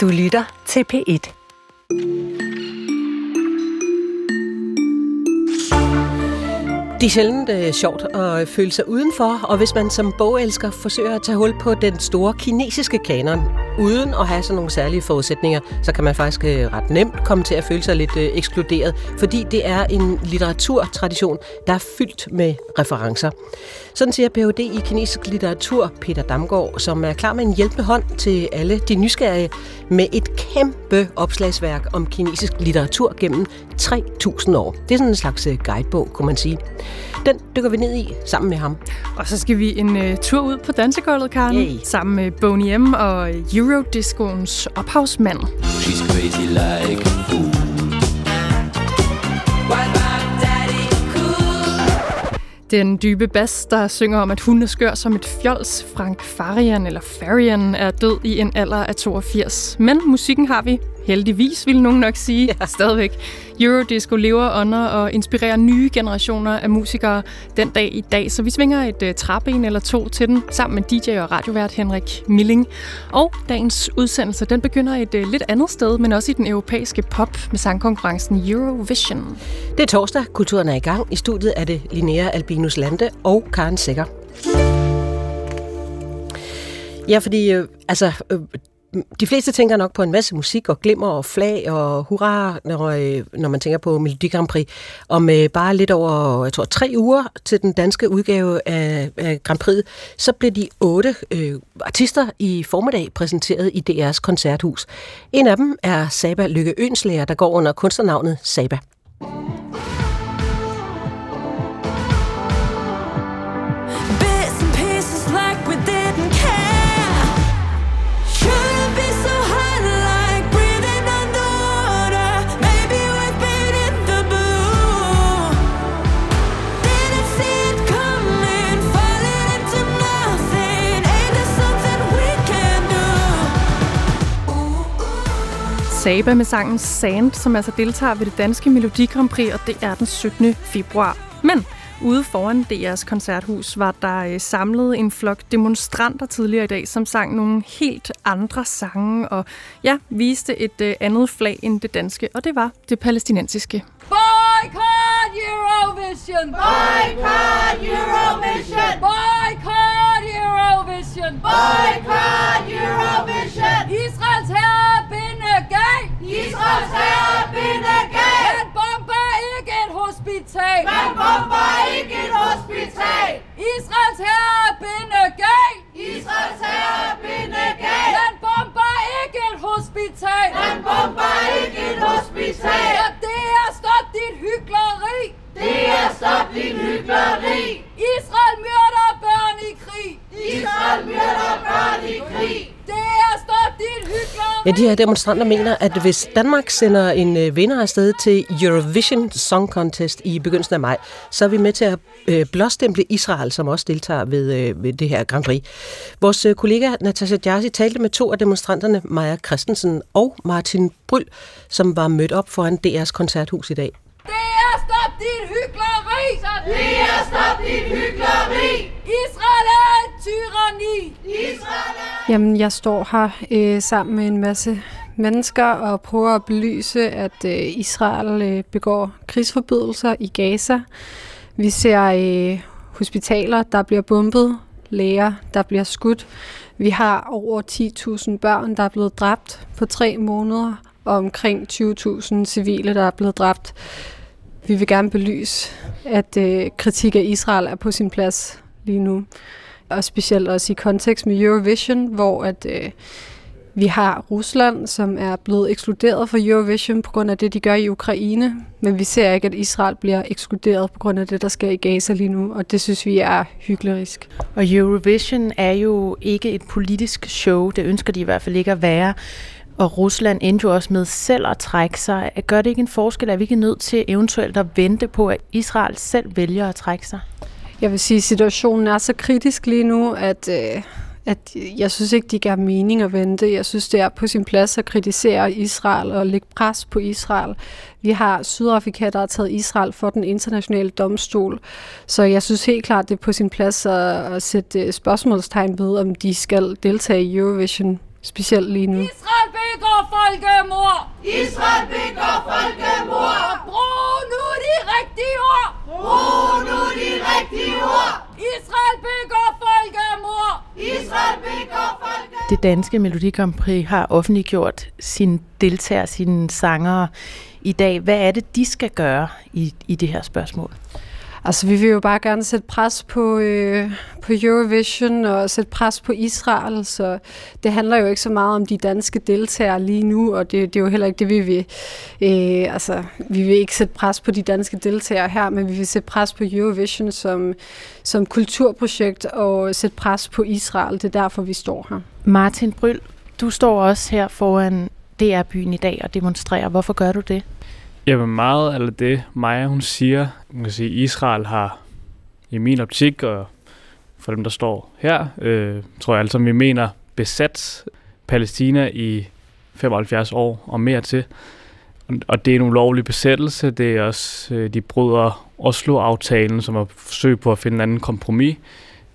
Du lytter til P1. Det er sjældent øh, sjovt at føle sig udenfor, og hvis man som bogelsker forsøger at tage hul på den store kinesiske kanon, uden at have sådan nogle særlige forudsætninger, så kan man faktisk øh, ret nemt komme til at føle sig lidt øh, ekskluderet, fordi det er en litteraturtradition, der er fyldt med referencer. Sådan siger Ph.D. i kinesisk litteratur Peter Damgaard, som er klar med en hjælpende hånd til alle de nysgerrige med et kæmpe opslagsværk om kinesisk litteratur gennem 3.000 år. Det er sådan en slags guidebog, kunne man sige. Den dykker vi ned i sammen med ham. Og så skal vi en uh, tur ud på dansegulvet, Karen, Yay. sammen med Boney M. og Eurodiscoens ophavsmand. She's crazy like a fool. Den dybe bas, der synger om, at hun er skør som et fjols, Frank Farian eller Farian, er død i en alder af 82. Men musikken har vi heldigvis, vil nogen nok sige, ja. stadigvæk. Eurodisco lever under og inspirerer nye generationer af musikere den dag i dag, så vi svinger et uh, træben eller to til den, sammen med DJ og radiovært Henrik Milling. Og dagens udsendelse, den begynder et uh, lidt andet sted, men også i den europæiske pop med sangkonkurrencen Eurovision. Det er torsdag, kulturen er i gang. I studiet er det Linnea Albinus Lande og Karen Sækker. Ja, fordi øh, altså, øh, de fleste tænker nok på en masse musik og glimmer og flag og hurra, når, øh, når man tænker på Melodi Grand Prix. Og øh, bare lidt over, jeg tror, tre uger til den danske udgave af, af Grand Prix, så blev de otte øh, artister i formiddag præsenteret i DR's koncerthus. En af dem er Saba Lykke Ønslæger, der går under kunstnernavnet Saba. Saba med sangen Sand, som altså deltager ved det danske Melodi Grand Prix, og det er den 17. februar. Men ude foran DR's koncerthus var der øh, samlet en flok demonstranter tidligere i dag, som sang nogle helt andre sange, og ja, viste et øh, andet flag end det danske, og det var det palæstinensiske. Boycott Eurovision! Boycott Eurovision! Boycott Eurovision! Boycott Eurovision! Israels herre! Israels herre binde gal! Man bomber ikke et hospital! Man bomber ikke et hospital! Israels herre binde gal! Israels herre binde gal! Man bomber ikke et hospital! Man bomber ikke et hospital! Ja, det er stop dit hyggeleri! Det er stop dit hyggeleri! Israel myrder børn i krig! Israel myrder børn i krig! Er! Ja, de her demonstranter mener, at hvis Danmark sender en øh, vinder afsted til Eurovision Song Contest i begyndelsen af maj, så er vi med til at øh, blåstemple Israel, som også deltager ved, øh, ved det her Grand Prix. Vores kollega Natasha Jarsi talte med to af demonstranterne, Maja Christensen og Martin Bryl, som var mødt op foran DR's koncerthus i dag. Det er stop dit hyggeleri! Det er stop dit hyggeleri! Israel er et tyranni! Israel er... Jamen, jeg står her øh, sammen med en masse mennesker og prøver at belyse, at øh, Israel øh, begår krigsforbrydelser i Gaza. Vi ser øh, hospitaler, der bliver bombet, læger, der bliver skudt. Vi har over 10.000 børn, der er blevet dræbt på tre måneder, og omkring 20.000 civile, der er blevet dræbt. Vi vil gerne belyse, at øh, kritik af Israel er på sin plads lige nu. Og specielt også i kontekst med Eurovision, hvor at, øh, vi har Rusland, som er blevet ekskluderet fra Eurovision på grund af det, de gør i Ukraine. Men vi ser ikke, at Israel bliver ekskluderet på grund af det, der sker i Gaza lige nu. Og det synes vi er hyklerisk. Og Eurovision er jo ikke et politisk show. Det ønsker de i hvert fald ikke at være. Og Rusland endte jo også med selv at trække sig. Gør det ikke en forskel? Er vi ikke nødt til eventuelt at vente på, at Israel selv vælger at trække sig? Jeg vil sige, at situationen er så kritisk lige nu, at, øh, at jeg synes ikke, de giver mening at vente. Jeg synes, det er på sin plads at kritisere Israel og lægge pres på Israel. Vi har Sydafrika, der har taget Israel for den internationale domstol. Så jeg synes helt klart, det er på sin plads at, at sætte øh, spørgsmålstegn ved, om de skal deltage i Eurovision specielt lige nu. Israel begår folkemord! Israel begår folkemord! Og brug nu de rigtige ord! Brug nu de rigtige ord! Israel begår folkemord! Israel begår folkemord! Det danske Melodi Grand Prix har offentliggjort sine deltagere, sine sangere i dag. Hvad er det, de skal gøre i, i det her spørgsmål? Altså, vi vil jo bare gerne sætte pres på, øh, på Eurovision og sætte pres på Israel, så det handler jo ikke så meget om de danske deltagere lige nu, og det, det er jo heller ikke det, vi vil. Øh, altså, vi vil ikke sætte pres på de danske deltagere her, men vi vil sætte pres på Eurovision som, som kulturprojekt og sætte pres på Israel. Det er derfor, vi står her. Martin Bryl, du står også her foran DR-byen i dag og demonstrerer. Hvorfor gør du det? Jamen meget af det, Maja hun siger, man kan sige, Israel har i min optik, og for dem, der står her, øh, tror jeg altså, vi mener besat Palæstina i 75 år og mere til. Og det er en ulovlig besættelse. Det er også, øh, de bryder Oslo-aftalen, som er forsøg på at finde en anden kompromis.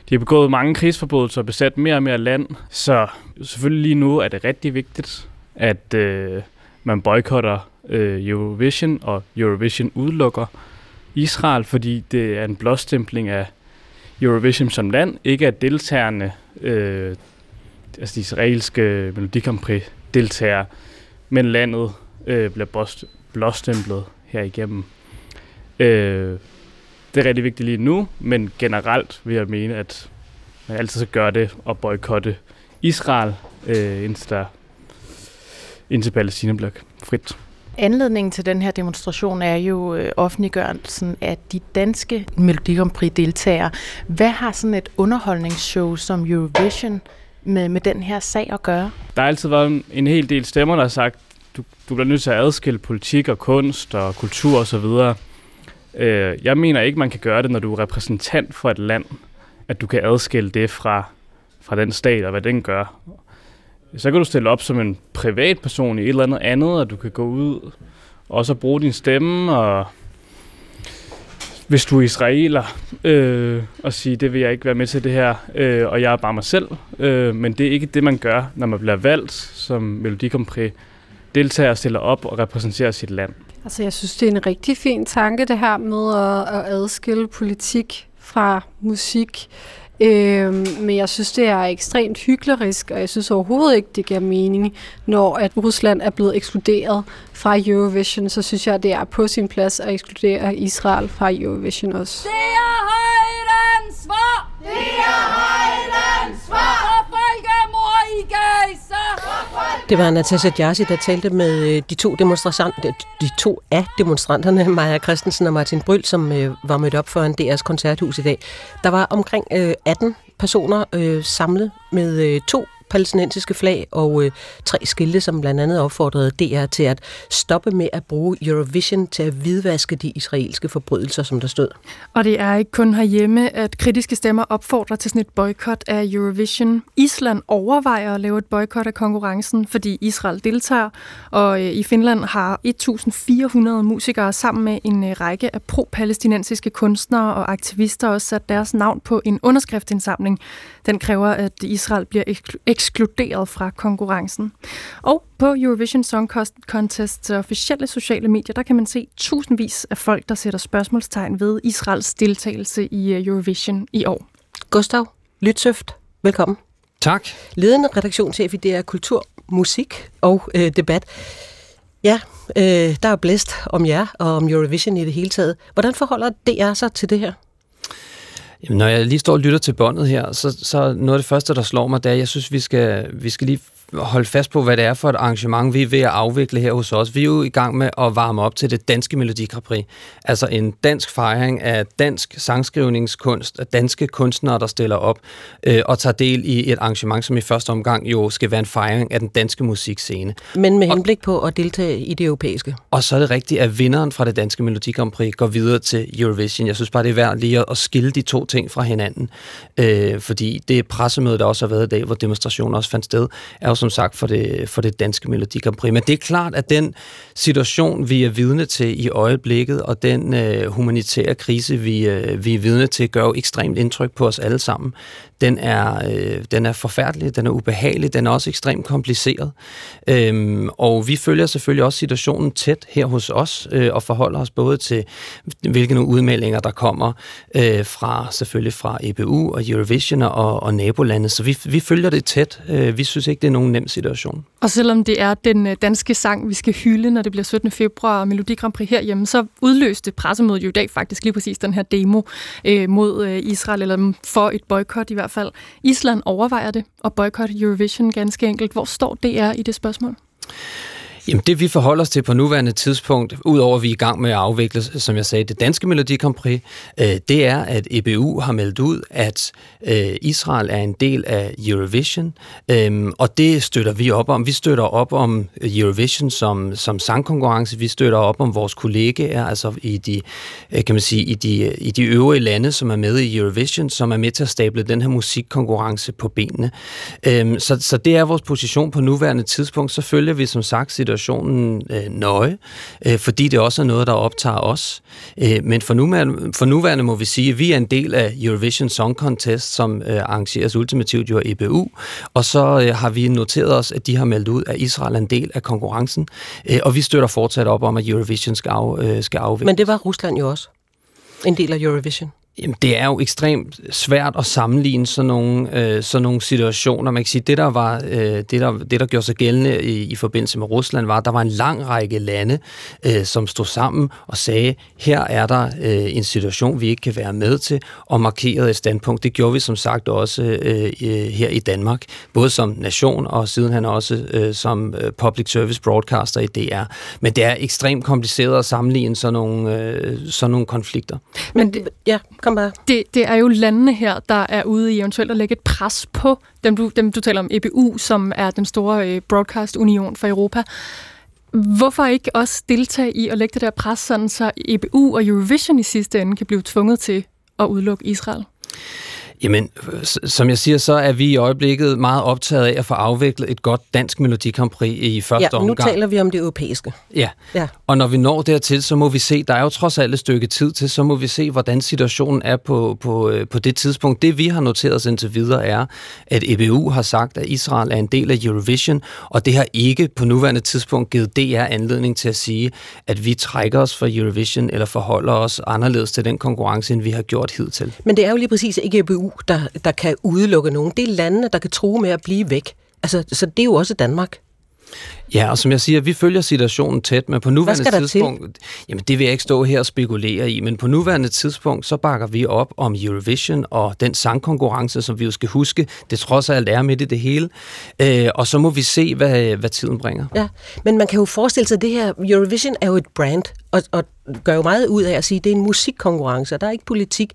De har begået mange krigsforbrydelser og besat mere og mere land. Så selvfølgelig lige nu er det rigtig vigtigt, at øh, man boykotter øh, Eurovision, og Eurovision udelukker Israel, fordi det er en blåstempling af Eurovision som land, ikke at deltagerne, øh, altså de israelske Melodi deltagere, deltager, men landet øh, bliver blåstemplet her igennem. Øh, det er rigtig vigtigt lige nu, men generelt vil jeg mene, at man altid skal gøre det og boykotte Israel, øh, indtil, der, indtil Palæstina bliver frit. Anledningen til den her demonstration er jo øh, offentliggørelsen af de danske Melodi Grand Prix deltagere. Hvad har sådan et underholdningsshow som Eurovision med, med den her sag at gøre? Der har altid været en hel del stemmer, der har sagt, du, du bliver nødt til at adskille politik og kunst og kultur osv. Øh, jeg mener ikke, man kan gøre det, når du er repræsentant for et land, at du kan adskille det fra, fra den stat og hvad den gør. Så kan du stille op som en privatperson i et eller andet andet, og du kan gå ud og så bruge din stemme, og hvis du er israeler, øh, og sige, det vil jeg ikke være med til det her, øh, og jeg er bare mig selv. Øh, men det er ikke det, man gør, når man bliver valgt som Melodi deltager og stiller op og repræsenterer sit land. Altså, jeg synes, det er en rigtig fin tanke, det her med at, at adskille politik fra musik. Øhm, men jeg synes, det er ekstremt hyklerisk, og jeg synes overhovedet ikke, det giver mening, når at Rusland er blevet ekskluderet fra Eurovision, så synes jeg, det er på sin plads at ekskludere Israel fra Eurovision også. Det er højt ansvar! Det er højt Det var Natasha Jassi, der talte med øh, de to, demonstranter, de to af demonstranterne, Maja Christensen og Martin Bryl, som øh, var mødt op foran DR's koncerthus i dag. Der var omkring 18 øh, personer øh, samlet med øh, to palæstinensiske flag og øh, tre skilte, som blandt andet opfordrede DR til at stoppe med at bruge Eurovision til at hvidvaske de israelske forbrydelser, som der stod. Og det er ikke kun herhjemme, at kritiske stemmer opfordrer til sådan et boykot af Eurovision. Island overvejer at lave et boykot af konkurrencen, fordi Israel deltager, og øh, i Finland har 1.400 musikere sammen med en øh, række af pro-palæstinensiske kunstnere og aktivister også sat deres navn på en underskriftsindsamling. Den kræver, at Israel bliver ekskluderet fra konkurrencen. Og på Eurovision Song Contests officielle sociale medier, der kan man se tusindvis af folk, der sætter spørgsmålstegn ved Israels deltagelse i øh, Eurovision i år. Gustav Lytsøft, velkommen. Tak. Ledende redaktionschef i DR Kultur, Musik og øh, Debat. Ja, øh, der er blæst om jer og om Eurovision i det hele taget. Hvordan forholder DR sig til det her? Jamen, når jeg lige står og lytter til båndet her, så, så noget af det første, der slår mig, det er, at jeg synes, vi skal, vi skal lige holde fast på, hvad det er for et arrangement, vi er ved at afvikle her hos os. Vi er jo i gang med at varme op til det danske Melodi Grand. Altså en dansk fejring af dansk sangskrivningskunst, af danske kunstnere, der stiller op øh, og tager del i et arrangement, som i første omgang jo skal være en fejring af den danske musikscene. Men med henblik på at deltage i det europæiske. Og så er det rigtigt, at vinderen fra det danske Melodi Grand Prix går videre til Eurovision. Jeg synes bare, det er værd lige at skille de to ting fra hinanden. Øh, fordi det pressemøde, der også har været i dag, hvor demonstrationen også fandt sted, er jo som sagt for det, for det danske Melodi Grand Prix. Men det er klart, at den situation, vi er vidne til i øjeblikket, og den øh, humanitære krise, vi, øh, vi er vidne til, gør jo ekstremt indtryk på os alle sammen den er, øh, den er forfærdelig, den er ubehagelig, den er også ekstremt kompliceret. Øhm, og vi følger selvfølgelig også situationen tæt her hos os, øh, og forholder os både til, hvilke udmeldinger, der kommer øh, fra selvfølgelig fra EBU og Eurovision og, og nabolandet. Så vi, vi følger det tæt. Øh, vi synes ikke, det er nogen nem situation. Og selvom det er den øh, danske sang, vi skal hylde, når det bliver 17. februar og Melodi Grand Prix herhjemme, så udløste pressemødet jo i dag faktisk lige præcis den her demo øh, mod øh, Israel, eller for et boykot i hvert fald fald. Island overvejer det, og boykotte Eurovision ganske enkelt. Hvor står DR i det spørgsmål? Jamen det vi forholder os til på nuværende tidspunkt, udover at vi er i gang med at afvikle, som jeg sagde, det danske Melodi Grand Prix, øh, det er, at EBU har meldt ud, at øh, Israel er en del af Eurovision, øh, og det støtter vi op om. Vi støtter op om Eurovision som, som sangkonkurrence, vi støtter op om vores kollegaer, altså i de, øh, kan man sige, i de, i de øvrige lande, som er med i Eurovision, som er med til at stable den her musikkonkurrence på benene. Øh, så, så det er vores position på nuværende tidspunkt. Så følger vi som sagt situationen øh, nøje, øh, fordi det også er noget, der optager os. Øh, men for nuværende, for nuværende må vi sige, at vi er en del af Eurovision Song Contest, som øh, arrangeres ultimativt jo af EBU, og så øh, har vi noteret os, at de har meldt ud, at Israel er en del af konkurrencen, øh, og vi støtter fortsat op om, at Eurovision skal, af, øh, skal afvikles. Men det var Rusland jo også. En del af Eurovision. Jamen, det er jo ekstremt svært at sammenligne sådan nogle, øh, sådan nogle situationer. Man kan sige, det der var, øh, det, der, det der gjorde sig gældende i, i forbindelse med Rusland, var, at der var en lang række lande, øh, som stod sammen og sagde, her er der øh, en situation, vi ikke kan være med til, og markerede et standpunkt. Det gjorde vi som sagt også øh, her i Danmark, både som nation og sidenhen også øh, som øh, public service broadcaster i DR. Men det er ekstremt kompliceret at sammenligne sådan nogle, øh, sådan nogle konflikter. Men det, ja, kom bare. Det, det er jo landene her, der er ude i eventuelt at lægge et pres på dem, du, dem, du taler om, EBU, som er den store øh, broadcast-union for Europa. Hvorfor ikke også deltage i at lægge det der pres, sådan så EBU og Eurovision i sidste ende kan blive tvunget til at udelukke Israel? Jamen, som jeg siger, så er vi i øjeblikket meget optaget af at få afviklet et godt dansk Melodi Grand Prix i første ja, nu omgang. taler vi om det europæiske. Ja. Ja. og når vi når dertil, så må vi se, der er jo trods alt et stykke tid til, så må vi se, hvordan situationen er på, på, øh, på det tidspunkt. Det vi har noteret os indtil videre er, at EBU har sagt, at Israel er en del af Eurovision, og det har ikke på nuværende tidspunkt givet DR anledning til at sige, at vi trækker os fra Eurovision eller forholder os anderledes til den konkurrence, end vi har gjort hidtil. Men det er jo lige præcis ikke EBU, der, der kan udelukke nogen. Det er landene, der kan true med at blive væk. Altså, så det er jo også Danmark. Ja, og som jeg siger, vi følger situationen tæt, men på nuværende tidspunkt, til? jamen det vil jeg ikke stå her og spekulere i, men på nuværende tidspunkt, så bakker vi op om Eurovision og den sangkonkurrence, som vi jo skal huske, det trods alt er midt i det hele, øh, og så må vi se, hvad, hvad tiden bringer. Ja, men man kan jo forestille sig, at det her Eurovision er jo et brand, og, og gør jo meget ud af at sige, at det er en musikkonkurrence, og der er ikke politik.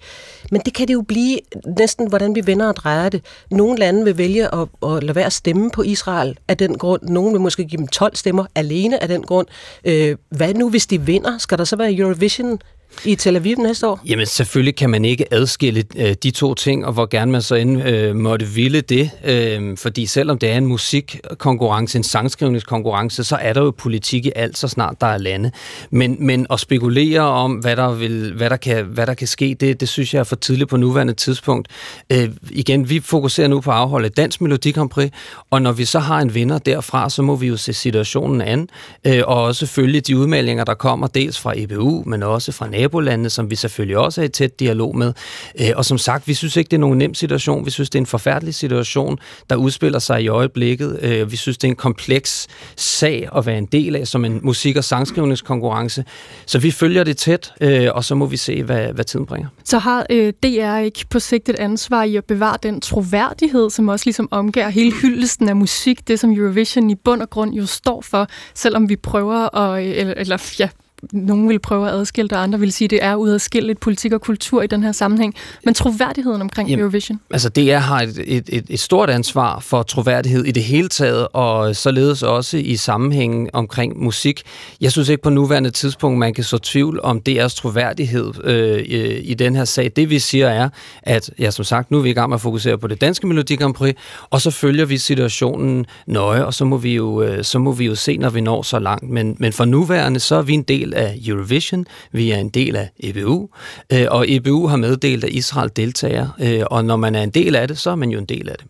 Men det kan det jo blive næsten, hvordan vi vender og drejer det. Nogle lande vil vælge at, at lade være at stemme på Israel af den grund. Nogle vil måske give dem 12 stemmer alene af den grund. Øh, hvad nu, hvis de vinder? Skal der så være Eurovision i Tel Aviv næste år? Jamen selvfølgelig kan man ikke adskille øh, de to ting, og hvor gerne man så end øh, måtte ville det. Øh, fordi selvom det er en musikkonkurrence, en sangskrivningskonkurrence, så er der jo politik i alt, så snart der er lande. Men, men at spekulere om, hvad der, vil, hvad der, kan, hvad der kan ske, det, det synes jeg er for tidligt på nuværende tidspunkt. Øh, igen, vi fokuserer nu på at afholde dansk Melodi Grand Prix, og når vi så har en vinder derfra, så må vi jo se situationen an, øh, og også følge de udmeldinger, der kommer dels fra EBU, men også fra nabolandene, som vi selvfølgelig også er i tæt dialog med. Øh, og som sagt, vi synes ikke, det er nogen nem situation. Vi synes, det er en forfærdelig situation, der udspiller sig i øjeblikket. Øh, vi synes, det er en kompleks sag at være en del af, som en musik- og sangskrivningskonkurrence. Så vi følger det tæt, øh, og så må vi se, hvad, hvad tiden bringer. Så har øh, DR ikke på sigt et ansvar i at bevare den troværdighed, som også ligesom omgiver hele hyldesten af musik, det som Eurovision i bund og grund jo står for, selvom vi prøver at, eller, eller ja, nogen vil prøve at adskille det, og andre vil sige, at det er udadskilleligt politik og kultur i den her sammenhæng. Men troværdigheden omkring Jamen, Eurovision? Altså DR har et, et, et, et stort ansvar for troværdighed i det hele taget, og således også i sammenhængen omkring musik. Jeg synes ikke på nuværende tidspunkt, man kan så tvivl om DR's troværdighed øh, i, i den her sag. Det vi siger er, at ja, som sagt, nu er vi i gang med at fokusere på det danske Melodi Grand Prix, og så følger vi situationen nøje, og så må vi jo, øh, så må vi jo se, når vi når så langt. Men, men for nuværende, så er vi en del del af Eurovision, vi er en del af EBU, øh, og EBU har meddelt, at Israel deltager, øh, og når man er en del af det, så er man jo en del af det.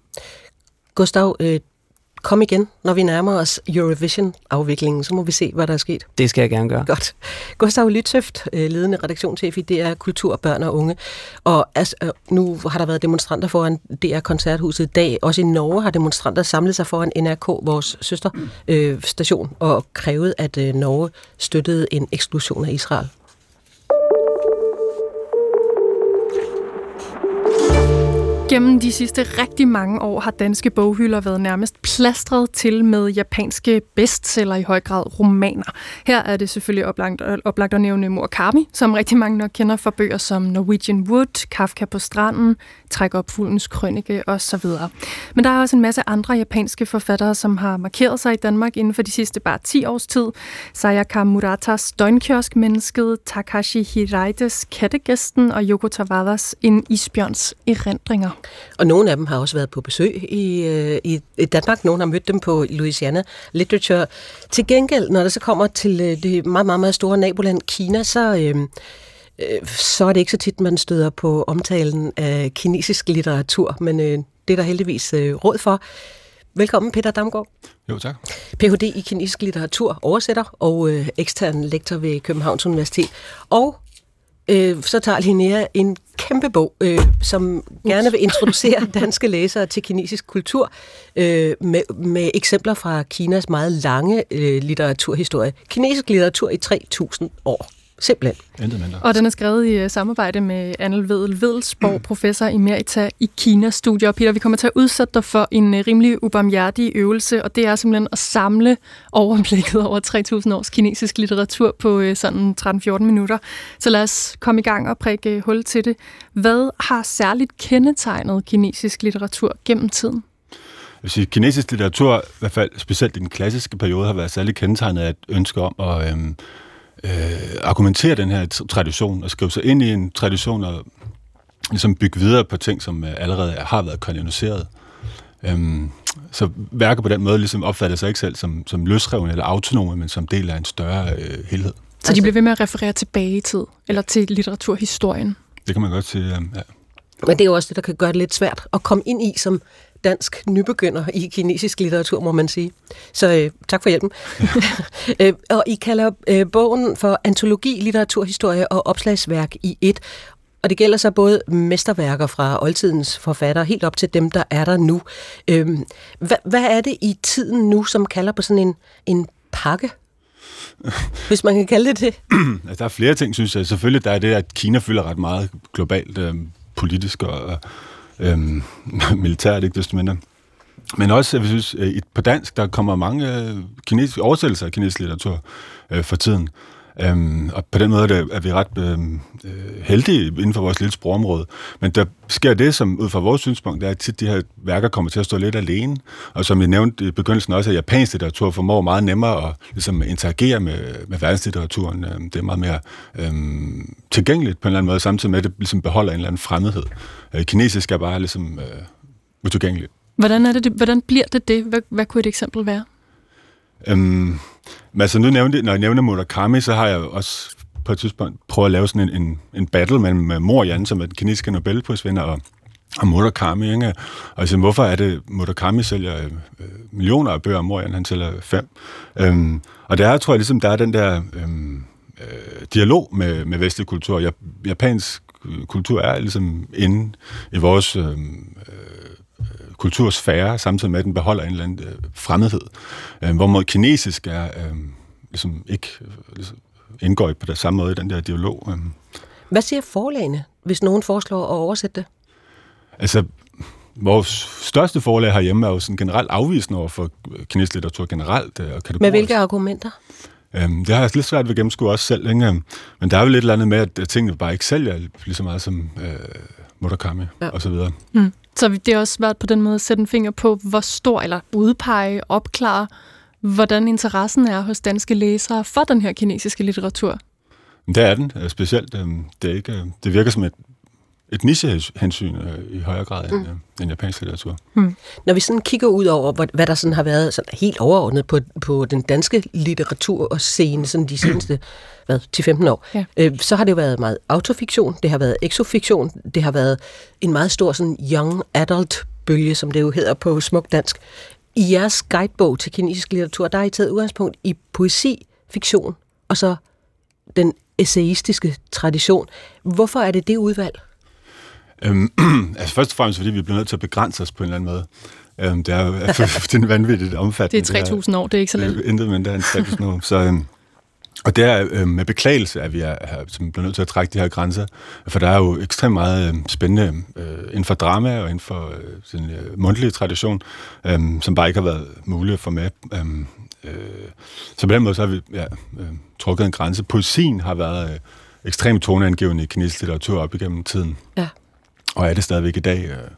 Gustav, øh, kom igen, når vi nærmer os Eurovision-afviklingen, så må vi se, hvad der er sket. Det skal jeg gerne gøre. Godt. Gustav Lytøft, øh, ledende redaktionschef i DR Kultur, Børn og Unge. Og altså, nu har der været demonstranter foran DR Koncerthuset i dag. Også i Norge har demonstranter samlet sig foran NRK, vores søsterstation, øh, og krævet, at øh, Norge støttede en eksklusion af Israel. Gennem de sidste rigtig mange år har danske boghylder været nærmest plastret til med japanske bestseller, i høj grad romaner. Her er det selvfølgelig oplagt, øh, oplagt at nævne Murakami, som rigtig mange nok kender fra bøger som Norwegian Wood, Kafka på stranden, Træk op fuglens krønike osv. Men der er også en masse andre japanske forfattere, som har markeret sig i Danmark inden for de sidste bare 10 års tid. Sayaka Muratas Døgnkiosk-mennesket, Takashi Hiraites Kattegæsten og Yoko Tawadas En isbjørns erindringer. Og nogle af dem har også været på besøg i, øh, i Danmark. Nogle har mødt dem på Louisiana Literature. Til gengæld, når det så kommer til øh, det meget, meget, meget store naboland Kina, så... Øh, øh, så er det ikke så tit, man støder på omtalen af kinesisk litteratur, men øh, det er der heldigvis øh, råd for. Velkommen, Peter Damgaard. Jo, tak. Ph.D. i kinesisk litteratur, oversætter og øh, ekstern lektor ved Københavns Universitet. Og øh, så tager Linnea en kæmpe bog, øh, som gerne vil introducere danske læsere til kinesisk kultur øh, med, med eksempler fra Kinas meget lange øh, litteraturhistorie. Kinesisk litteratur i 3.000 år. Simpelthen. Intet mindre. Og den er skrevet i uh, samarbejde med Annel Vedel Vedelsborg, mm. professor emerita i Kina-studier. Og Peter, vi kommer til at udsætte dig for en uh, rimelig ubarmhjertig øvelse, og det er simpelthen at samle overblikket over 3.000 års kinesisk litteratur på uh, sådan 13-14 minutter. Så lad os komme i gang og prikke uh, hul til det. Hvad har særligt kendetegnet kinesisk litteratur gennem tiden? Jeg vil sige, kinesisk litteratur, i hvert fald specielt i den klassiske periode, har været særligt kendetegnet af et ønske om at øhm, øh, argumentere den her tradition og skrive sig ind i en tradition og ligesom bygge videre på ting, som øh, allerede har været kanoniseret. Øhm, så værker på den måde ligesom opfatter sig ikke selv som, som løsrevne eller autonome, men som del af en større øh, helhed. Så de bliver ved med at referere tilbage i tid, eller til litteraturhistorien? Det kan man godt sige, ja. Men det er jo også det, der kan gøre det lidt svært at komme ind i som dansk nybegynder i kinesisk litteratur, må man sige. Så øh, tak for hjælpen. øh, og I kalder øh, bogen for antologi, litteraturhistorie og opslagsværk i et. Og det gælder så både mesterværker fra oldtidens forfattere, helt op til dem, der er der nu. Øh, hvad, hvad er det i tiden nu, som kalder på sådan en, en pakke? Hvis man kan kalde det det. der er flere ting, synes jeg. Selvfølgelig der er det, at Kina fylder ret meget globalt øh, politisk og øhm, militært, ikke desto mindre. Men også, jeg synes, øh, på dansk, der kommer mange øh, kinesiske oversættelser af kinesisk litteratur øh, for tiden. Øhm, og på den måde er, det, er vi ret øhm, øh, heldige inden for vores lille sprogområde. Men der sker det, som ud fra vores synspunkt, det er, at tit de her værker kommer til at stå lidt alene. Og som jeg nævnte i begyndelsen også, at japansk litteratur formår meget nemmere at ligesom, interagere med, med verdenslitteraturen. Øhm, det er meget mere øhm, tilgængeligt på en eller anden måde, samtidig med, at det ligesom beholder en eller anden fremmedhed. Øh, kinesisk er bare ligesom øh, utilgængeligt. Hvordan, er det, hvordan bliver det det? Hvad, hvad kunne et eksempel være? Øhm, men altså nu nævnte, når jeg nævner Murakami, så har jeg også på et tidspunkt prøvet at lave sådan en, en, en battle mellem Mor Jan, som er den kinesiske Nobelprisvinder, og, og Murakami. Ikke? Og altså, hvorfor er det, Murakami sælger øh, øh millioner af bøger, og Mor Jan, han sælger fem? Øhm, og der tror jeg ligesom, der er den der øhm, øh, dialog med, med vestlig kultur. Japansk øh, kultur er ligesom inde i vores øhm, øh, kultursfære, samtidig med, at den beholder en eller anden øh, fremmedhed. Øh, hvorimod kinesisk er øh, ligesom ikke øh, ligesom indgår på den samme måde i den der dialog. Øh. Hvad siger forlagene, hvis nogen foreslår at oversætte det? Altså, vores største forlag herhjemme er jo sådan generelt afvisende over for kinesisk litteratur generelt. Øh, og Med hvilke argumenter? Øhm, det har jeg lidt svært ved at gennemskue også selv. Ikke? Men der er jo lidt eller andet med, at tingene bare ikke sælger lige så meget som øh, Murakami ja. og så videre. Mm. Så det er også svært på den måde at sætte en finger på, hvor stor, eller udpege, opklare, hvordan interessen er hos danske læsere for den her kinesiske litteratur. Det er den, øh, specielt. Øhm, det, er ikke, øh, det virker som et, et nichehensyn øh, i højere grad mm. end, øh, end japansk litteratur. Mm. Når vi sådan kigger ud over, hvad, hvad der sådan har været sådan helt overordnet på, på den danske litteratur og scene sådan de seneste hvad, 10-15 år, ja. øh, så har det jo været meget autofiktion, det har været exofiktion, det har været en meget stor sådan young adult bølge, som det jo hedder på smuk dansk. I jeres guidebog til kinesisk litteratur, der har I taget udgangspunkt i poesi, fiktion og så den essayistiske tradition. Hvorfor er det det udvalg? Øhm, altså først og fremmest, fordi vi bliver nødt til at begrænse os på en eller anden måde. Øhm, det er jo det er vanvittigt omfattende. Det er 3.000 år, det er ikke så lidt. Intet mindre end 3.000 år. Så, øhm, og det er øh, med beklagelse, at vi er, er som bliver nødt til at trække de her grænser, for der er jo ekstremt meget øh, spændende øh, inden for drama og inden for øh, sådan, øh, mundtlig tradition, øh, som bare ikke har været muligt for med. Øh, øh, så på den måde så har vi ja, øh, trukket en grænse. Poesien har været øh, ekstremt toneangivende i kinesisk litteratur op igennem tiden. Ja. Og er det stadigvæk i dag. Øh,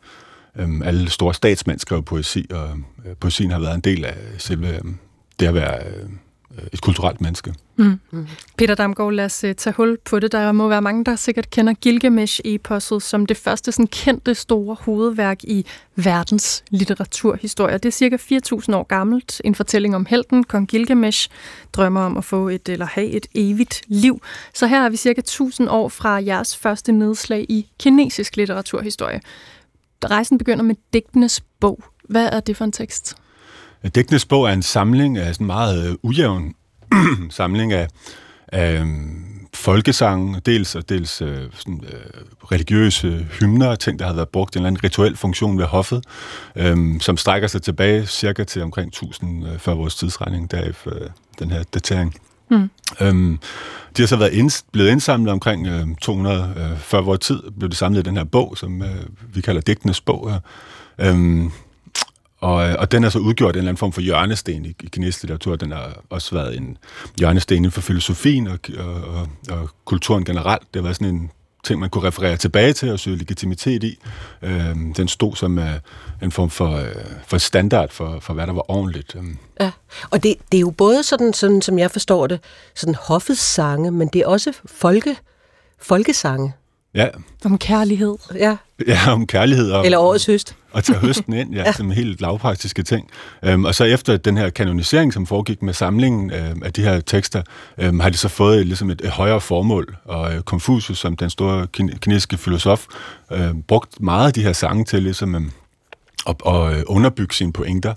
øh, alle store statsmænd skriver poesi, og øh, poesien har været en del af selve øh, det at være... Øh, Øh, et kulturelt menneske. Mm. Mm. Peter Damgaard, lad os uh, tage hul på det. Der må være mange, der sikkert kender Gilgamesh-eposset som det første sådan, kendte store hovedværk i verdens litteraturhistorie. Det er cirka 4.000 år gammelt. En fortælling om helten, kong Gilgamesh, drømmer om at få et eller have et evigt liv. Så her er vi cirka 1000 år fra jeres første nedslag i kinesisk litteraturhistorie. Rejsen begynder med digtenes bog. Hvad er det for en tekst? Digtenes bog er en samling af sådan meget øh, ujævn samling af, af øhm, folkesange, dels og dels øh, sådan, øh, religiøse hymner, ting, der har været brugt i en eller anden rituel funktion ved hoffet, øh, som strækker sig tilbage cirka til omkring 1000 øh, før vores tidsregning, der er øh, den her datering. Mm. Øhm, de har så været ind, blevet indsamlet omkring øh, 200 øh, før vores tid, blev det samlet i den her bog, som øh, vi kalder Digtenes bog her. Øhm, og, øh, og den er så udgjort en eller anden form for hjørnesten i, i kinesisk litteratur. Den har også været en hjørnesten inden for filosofien og, og, og, og kulturen generelt. Det har været sådan en ting, man kunne referere tilbage til og søge legitimitet i. Øh, den stod som uh, en form for, uh, for standard for, for, hvad der var ordentligt. Øhm. Ja, og det, det er jo både sådan, sådan, som jeg forstår det, sådan hoffets sange, men det er også folke, folkesange. Ja. Om kærlighed. Ja. Ja, om kærlighed. Og, Eller årets høst. Og tage høsten ind, ja, ja. som helt lavpraktiske ting. Øhm, og så efter den her kanonisering, som foregik med samlingen øhm, af de her tekster, øhm, har de så fået ligesom et, et højere formål. Og øh, Confucius, som den store kin- kinesiske filosof, øh, brugt meget af de her sange til ligesom, øh, at, at øh, underbygge sine pointer.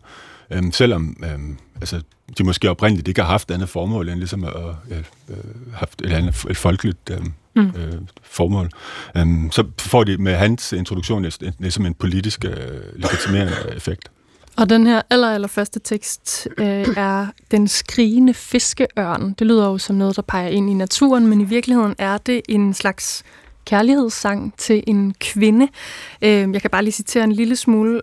Øhm, selvom øhm, altså, de måske oprindeligt ikke har haft andet formål end ligesom at øh, øh, haft et, andet, et folkeligt øh, mm. øh, formål. Um, så får de med hans introduktion ligesom en politisk øh, legitimerende effekt. Og den her aller, aller første tekst øh, er Den skrigende fiskeørn. Det lyder jo som noget, der peger ind i naturen, men i virkeligheden er det en slags kærlighedssang til en kvinde. Øh, jeg kan bare lige citere en lille smule.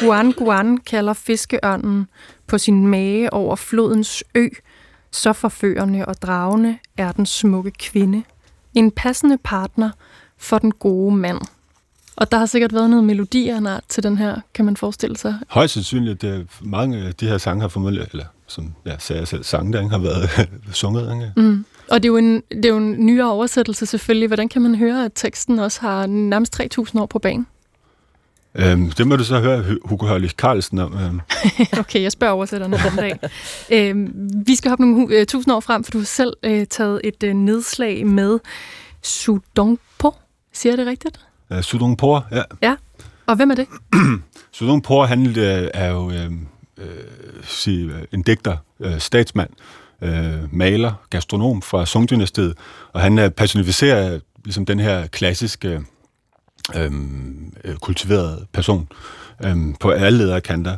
Guan Guan kalder fiskeørnen på sin mage over flodens ø. Så forførende og dragende er den smukke kvinde. En passende partner for den gode mand. Og der har sikkert været noget melodier til den her, kan man forestille sig. Højst sandsynligt. Det mange af de her sange har formodentlig, eller som jeg sagde jeg selv, sange, der ikke har været sunget. Ikke? Mm. Og det er, jo en, det er jo en nyere oversættelse selvfølgelig. Hvordan kan man høre, at teksten også har nærmest 3.000 år på banen? Øhm, det må du så høre Hugo Hørlich Carlsen om. Øhm. okay, jeg spørger oversætterne den dag. øhm, vi skal hoppe nogle uh, tusind år frem, for du har selv uh, taget et uh, nedslag med Sudongpo. Siger jeg det rigtigt? Uh, Sudongpo, ja. Ja, og hvem er det? Sudongpo, han uh, er jo uh, uh, en digter, uh, statsmand, uh, maler, gastronom fra Song-dynastiet, og han uh, personificerer ligesom den her klassiske øhm, øh, kultiveret person øhm, på alle ledere kanter.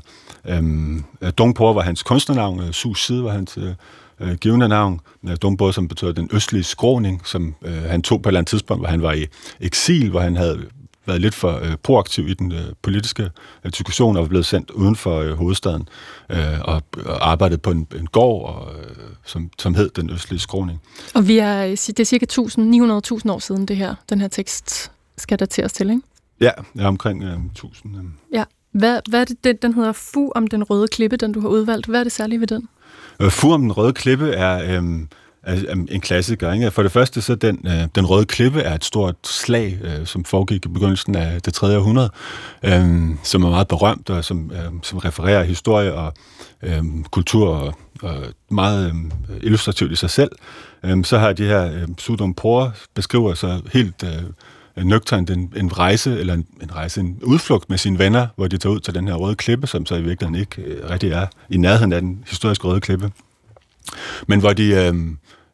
Øhm, øh, Dongpo var hans kunstnernavn, øh, Su Side var hans øh, øh givende navn. Dongpo, som betød den østlige skråning, som øh, han tog på et eller andet tidspunkt, hvor han var i eksil, hvor han havde været lidt for øh, proaktiv i den øh, politiske øh, diskussion og var blevet sendt uden for øh, hovedstaden øh, og, og arbejdet på en, en gård, og, øh, som, som hed Den Østlige Skråning. Og vi er, det er cirka 900.000 år siden det her, den her tekst skal dateres til, ikke? Ja, ja omkring øh, 1000. Øh. Ja. Hvad, hvad er det, den, den hedder Fu om den røde klippe, den du har udvalgt? Hvad er det særlige ved den? Øh, Fu om den røde klippe er, øh, en klassiker. Ikke? For det første, så den, øh, den røde klippe er et stort slag, øh, som foregik i begyndelsen af det tredje århundrede, øh, som er meget berømt, og som, øh, som refererer historie og øh, kultur og, og meget øh, illustrativt i sig selv. Øh, så har de her øh, Sudom Por beskriver sig helt øh, nøgternt en, en rejse, eller en, en rejse, en udflugt med sine venner, hvor de tager ud til den her røde klippe, som så i virkeligheden ikke øh, rigtig er i nærheden af den historiske røde klippe. Men hvor de øh,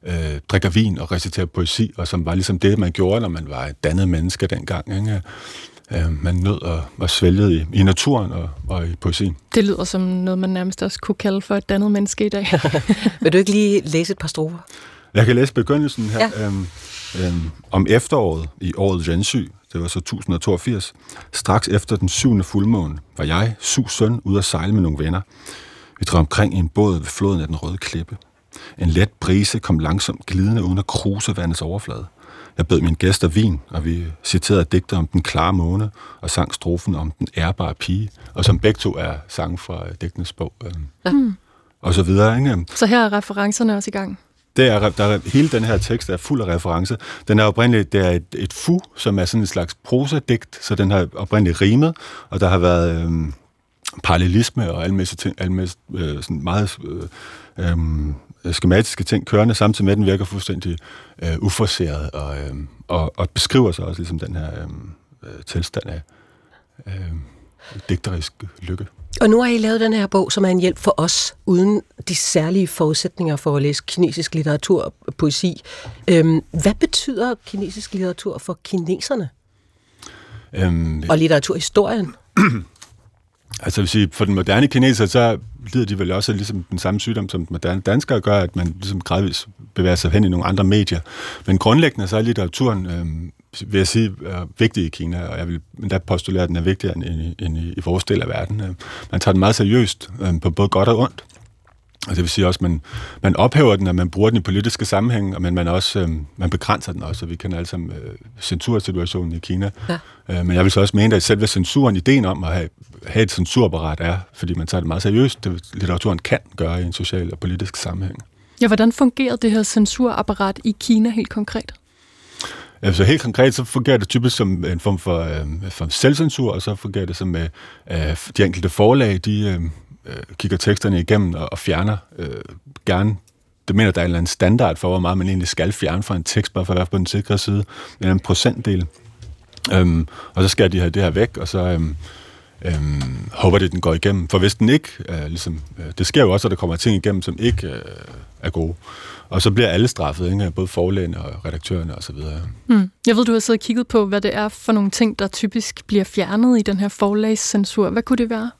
øh, drikker vin og reciterer poesi, og som var ligesom det, man gjorde, når man var et dannet menneske dengang. Ikke? Øh, man nød og var svælget i, i naturen og, og i poesi. Det lyder som noget, man nærmest også kunne kalde for et dannet menneske i dag. Vil du ikke lige læse et par strofer? Jeg kan læse begyndelsen her. Ja. Øhm, øhm, om efteråret i året Jensy, det var så 1082, straks efter den syvende fuldmåne, var jeg, Sus søn, ude at sejle med nogle venner. Vi drev omkring i en båd ved floden af den røde klippe. En let brise kom langsomt glidende uden at kruse vandets overflade. Jeg bød min gæster vin, og vi citerede digter om den klare måne, og sang strofen om den ærbare pige, og som begge to er sang fra digtenes bog. Øh, ja. Og så videre. Ikke? Så her er referencerne også i gang? Det er, der er, hele den her tekst er fuld af referencer. Den er oprindeligt, det er et, et fu, som er sådan en slags prosadigt, så den har oprindeligt rimet, og der har været øh, parallelisme og alle ting, alle øh, sådan meget øh, øh, skematiske ting kørende, samtidig med, at den virker fuldstændig øh, uforseret og, øh, og, og beskriver sig også ligesom den her øhm, øh, tilstand af øh, digterisk lykke. Og nu har I lavet den her bog, som er en hjælp for os, uden de særlige forudsætninger for at læse kinesisk litteratur og poesi. Øhm, hvad betyder kinesisk litteratur for kineserne? Øhm, og litteraturhistorien? Altså vil sige, for den moderne kineser, så lider de vel også ligesom den samme sygdom, som den moderne danskere gør, at man ligesom gradvist bevæger sig hen i nogle andre medier. Men grundlæggende så er litteraturen, øh, vil jeg sige, er vigtig i Kina, og jeg vil endda postulere, at den er vigtigere end i, end i, i vores del af verden. Øh, man tager den meget seriøst, øh, på både godt og ondt. Og det vil sige også, at man, man ophæver den, og man bruger den i politiske sammenhæng, men man, også, øh, man begrænser den også, og vi kender alle sammen øh, censursituationen i Kina. Ja. Øh, men jeg vil så også mene, at selve censuren, ideen om at have, have et censurapparat er, fordi man tager det meget seriøst, det litteraturen kan gøre i en social og politisk sammenhæng. Ja, hvordan fungerer det her censurapparat i Kina helt konkret? Altså helt konkret, så fungerer det typisk som en form for, øh, for selvcensur, og så fungerer det som, øh, de enkelte forlag, de, øh, øh, kigger teksterne igennem og, og fjerner øh, gerne det mener, der er en eller anden standard for, hvor meget man egentlig skal fjerne fra en tekst, bare for at være på den sikre side. En en procentdel. Øhm, og så skal de have det her væk, og så øhm, øhm, håber det, den går igennem. For hvis den ikke, øh, ligesom, øh, det sker jo også, at der kommer ting igennem, som ikke øh, er gode. Og så bliver alle straffet, ikke? både forlægene og redaktørerne osv. Mm. Jeg ved, du har siddet og kigget på, hvad det er for nogle ting, der typisk bliver fjernet i den her forlagscensur. Hvad kunne det være?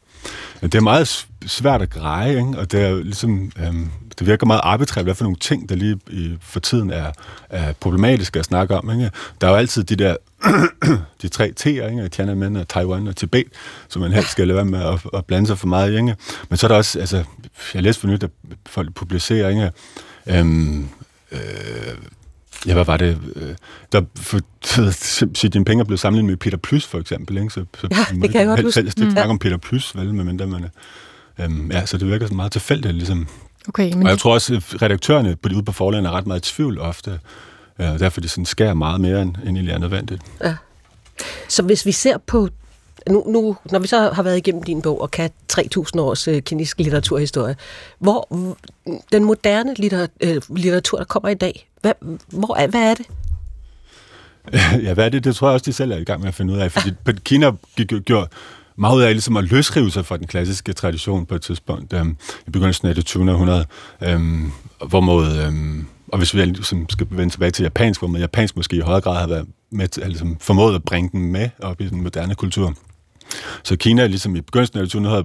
Det er meget svært at greje, ikke? og det er ligesom, øhm, det virker meget arbitrært, hvad for nogle ting, der lige i, for tiden er, er problematiske at snakke om. Ikke? Der er jo altid de der de tre T'er, ikke? Tiananmen og Taiwan og Tibet, som man helst skal lade være med at, at blande sig for meget i. Ikke? Men så er der også, altså, jeg læste for nyt, at folk publicerer, ikke? Øhm, øh, Ja, hvad var det? Øh, der, for, Xi Jinping er blevet sammenlignet med Peter Plys, for eksempel. Ikke? Så, så ja, det kan jeg godt huske. Ikke mm. snakke om Peter Plys, vel, med mindre man øhm, Ja, så det virker sådan meget tilfældigt, ligesom. Okay, men og jeg tror også, at redaktørerne på de ude på forlagene er ret meget i tvivl ofte. Ja, derfor de sådan skærer meget mere, end, end egentlig er nødvendigt. Ja. Så hvis vi ser på nu, nu, når vi så har været igennem din bog og kan 3.000 års øh, kinesisk litteraturhistorie, hvor den moderne litter, øh, litteratur, der kommer i dag, hvad, hvor er, hvad er det? Ja, hvad er det? Det tror jeg også, de selv er i gang med at finde ud af. Fordi Kina gik, gjorde meget ud af ligesom at løsrive sig fra den klassiske tradition på et tidspunkt øhm, i begyndelsen af det 20. århundrede, øhm, hvor mod, øhm, og hvis vi ligesom skal vende tilbage til japansk, hvor man japansk måske i højere grad har været med til, ligesom formået at bringe den med op i den moderne kultur. Så Kina ligesom i begyndelsen af det 20. havde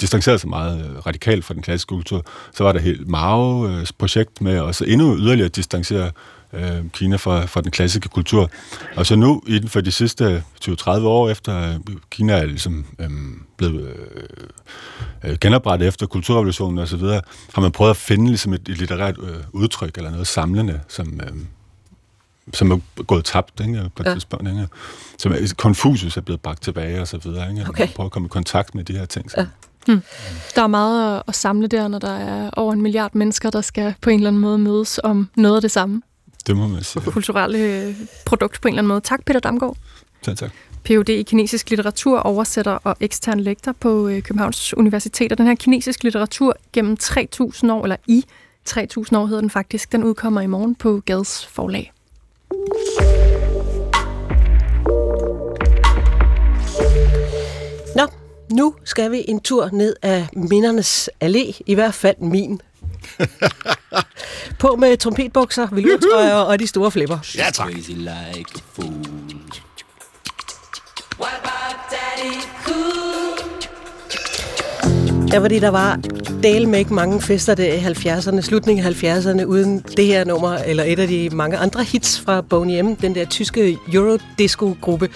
distanceret sig meget øh, radikalt fra den klassiske kultur. Så var der helt Mao's øh, projekt med at så endnu yderligere distancere øh, Kina fra, fra den klassiske kultur. Og så nu, inden for de sidste 20-30 år efter Kina er ligesom øh, blevet øh, genoprettet efter kulturrevolutionen osv., har man prøvet at finde ligesom et, et litterært øh, udtryk eller noget samlende, som, øh, som er gået tabt ikke, på et ja. tidspunkt. Ikke? Som Confucius er blevet bragt tilbage og så videre. Ikke? Okay. Man prøver at komme i kontakt med de her ting. Så. Ja. Hmm. Der er meget at, samle der, når der er over en milliard mennesker, der skal på en eller anden måde mødes om noget af det samme. Det må man sige. Kulturelle øh, produkt på en eller anden måde. Tak, Peter Damgaard. Tak, tak. Ph.D. i kinesisk litteratur, oversætter og ekstern lektor på øh, Københavns Universitet. Og den her kinesisk litteratur gennem 3.000 år, eller i 3.000 år hedder den faktisk, den udkommer i morgen på Gads forlag. Nu skal vi en tur ned af mindernes allé, i hvert fald min. på med trompetbukser, velurtrøjer og de store flipper. Ja, tak. Crazy like fool. What about Daddy Cool? Ja, fordi der var del med ikke mange fester der i 70'erne, slutningen af 70'erne, uden det her nummer, eller et af de mange andre hits fra Boney M, den der tyske Eurodisco-gruppe,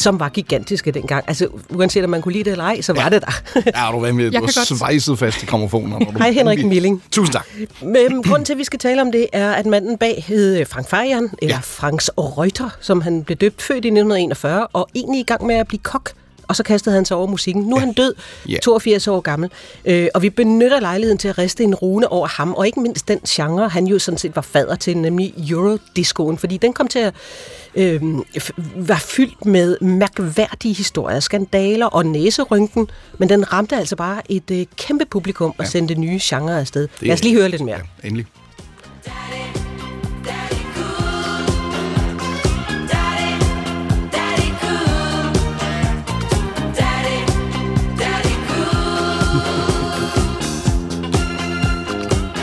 som var gigantiske dengang. Altså, uanset om man kunne lide det eller ej, så var det der. Ja, du var med. Du svejset fast i du- Hej Henrik Milling. Tusind tak. Men grunden til, at vi skal tale om det, er, at manden bag hed Frank Farian, eller Ja. ja. Franks Reuter, som han blev døbt født i 1941, og egentlig i gang med at blive kok. Og så kastede han sig over musikken. Nu er han død, Ja. 82 år gammel. Øh, og vi benytter lejligheden til at riste en rune over ham, og ikke mindst den genre, han jo sådan set var fader til, nemlig Eurodiscoen. Fordi den kom til at øh, være fyldt med mærkværdige historier, skandaler og næserynken, men den ramte altså bare et øh, kæmpe publikum og sendte nye genrer afsted. Lad os lige høre lidt mere. Ja, endelig. Daddy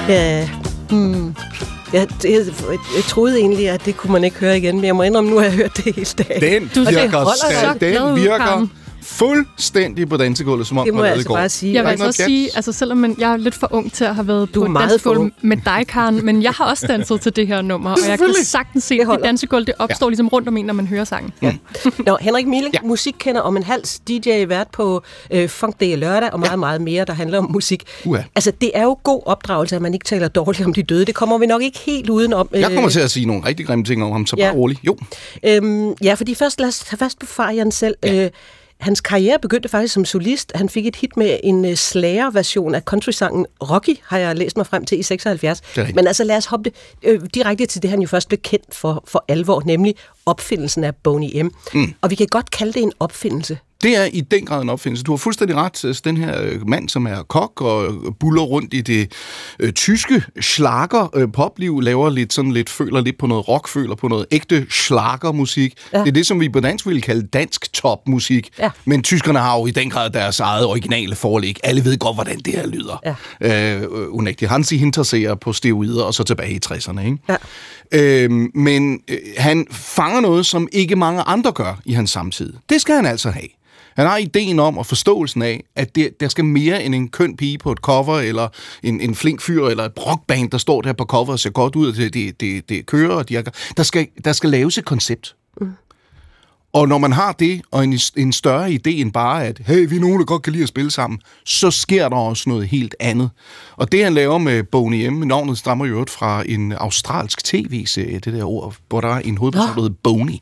Ja, hmm. Jeg, jeg, jeg troede egentlig, at det kunne man ikke høre igen, men jeg må indrømme, nu har jeg hørt det hele dagen. Den virker, den virker. Fuldstændig på dansegulvet, som om Det må jeg altså går. bare sige. Jeg vil altså også sige, altså selvom man, jeg er lidt for ung til at have været Du på et meget for dansegulv ung. med dig, Karen, men jeg har også danset til det her nummer, og jeg kan sagtens se, at det dansegulv det opstår ligesom rundt om en, når man hører sangen. Nå, Henrik Milling, Ja. ja. musikkender om en hals, DJ-vært på øh, Funk Day lørdag, og meget, ja. meget mere, der handler om musik. Uha. Altså, det er jo god opdragelse, at man ikke taler dårligt om de døde. Det kommer vi nok ikke helt udenom. Jeg kommer til at sige nogle rigtig grimme ting om ham, så bare Ja. rolig. Jo, Øhm, ja, fordi først lad os tage fast på Farian selv. Ja. Øh, hans karriere begyndte faktisk som solist. Han fik et hit med en uh, slager-version af countrysangen Rocky, har jeg læst mig frem til i 76. er rigtigt. Men altså lad os hoppe det, øh, direkte til det, han jo først blev kendt for, for alvor, nemlig opfindelsen af Boney M. Mm. Og vi kan godt kalde det en opfindelse. Det er i den grad en opfindelse. Du har fuldstændig ret. Altså, Den her øh, mand, som er kok og buller rundt i det øh, tyske slager øh, popliv, laver lidt sådan lidt, føler lidt på noget rock, føler på noget ægte slagermusik. Ja. Det er det, som vi på dansk ville kalde dansk topmusik. Ja. Men tyskerne har jo i den grad deres eget originale forlæg. Alle ved godt, hvordan det her lyder. Ja. Øh, unægtigt. Hansi Hinterseer på steroider, og så tilbage i 60'erne. Ikke? Ja. Øhm, men øh, han fanger noget, som ikke mange andre gør i hans samtid. Det skal han altså have. Han har ideen om og forståelsen af, at det, der skal mere end en køn pige på et cover, eller en, en flink fyr, eller et rockband, der står der på cover og ser godt ud, og det, det, det, det kører, og de har, der, skal, der skal laves et koncept. Mm. Og når man har det, og en, en større idé end bare, at hey, vi er nogen, der godt kan lide at spille sammen, så sker der også noget helt andet. Og det, han laver med Boney M, navnet stammer jo fra en australsk tv-serie, det der ord, hvor der er en hovedperson, der hedder Boney.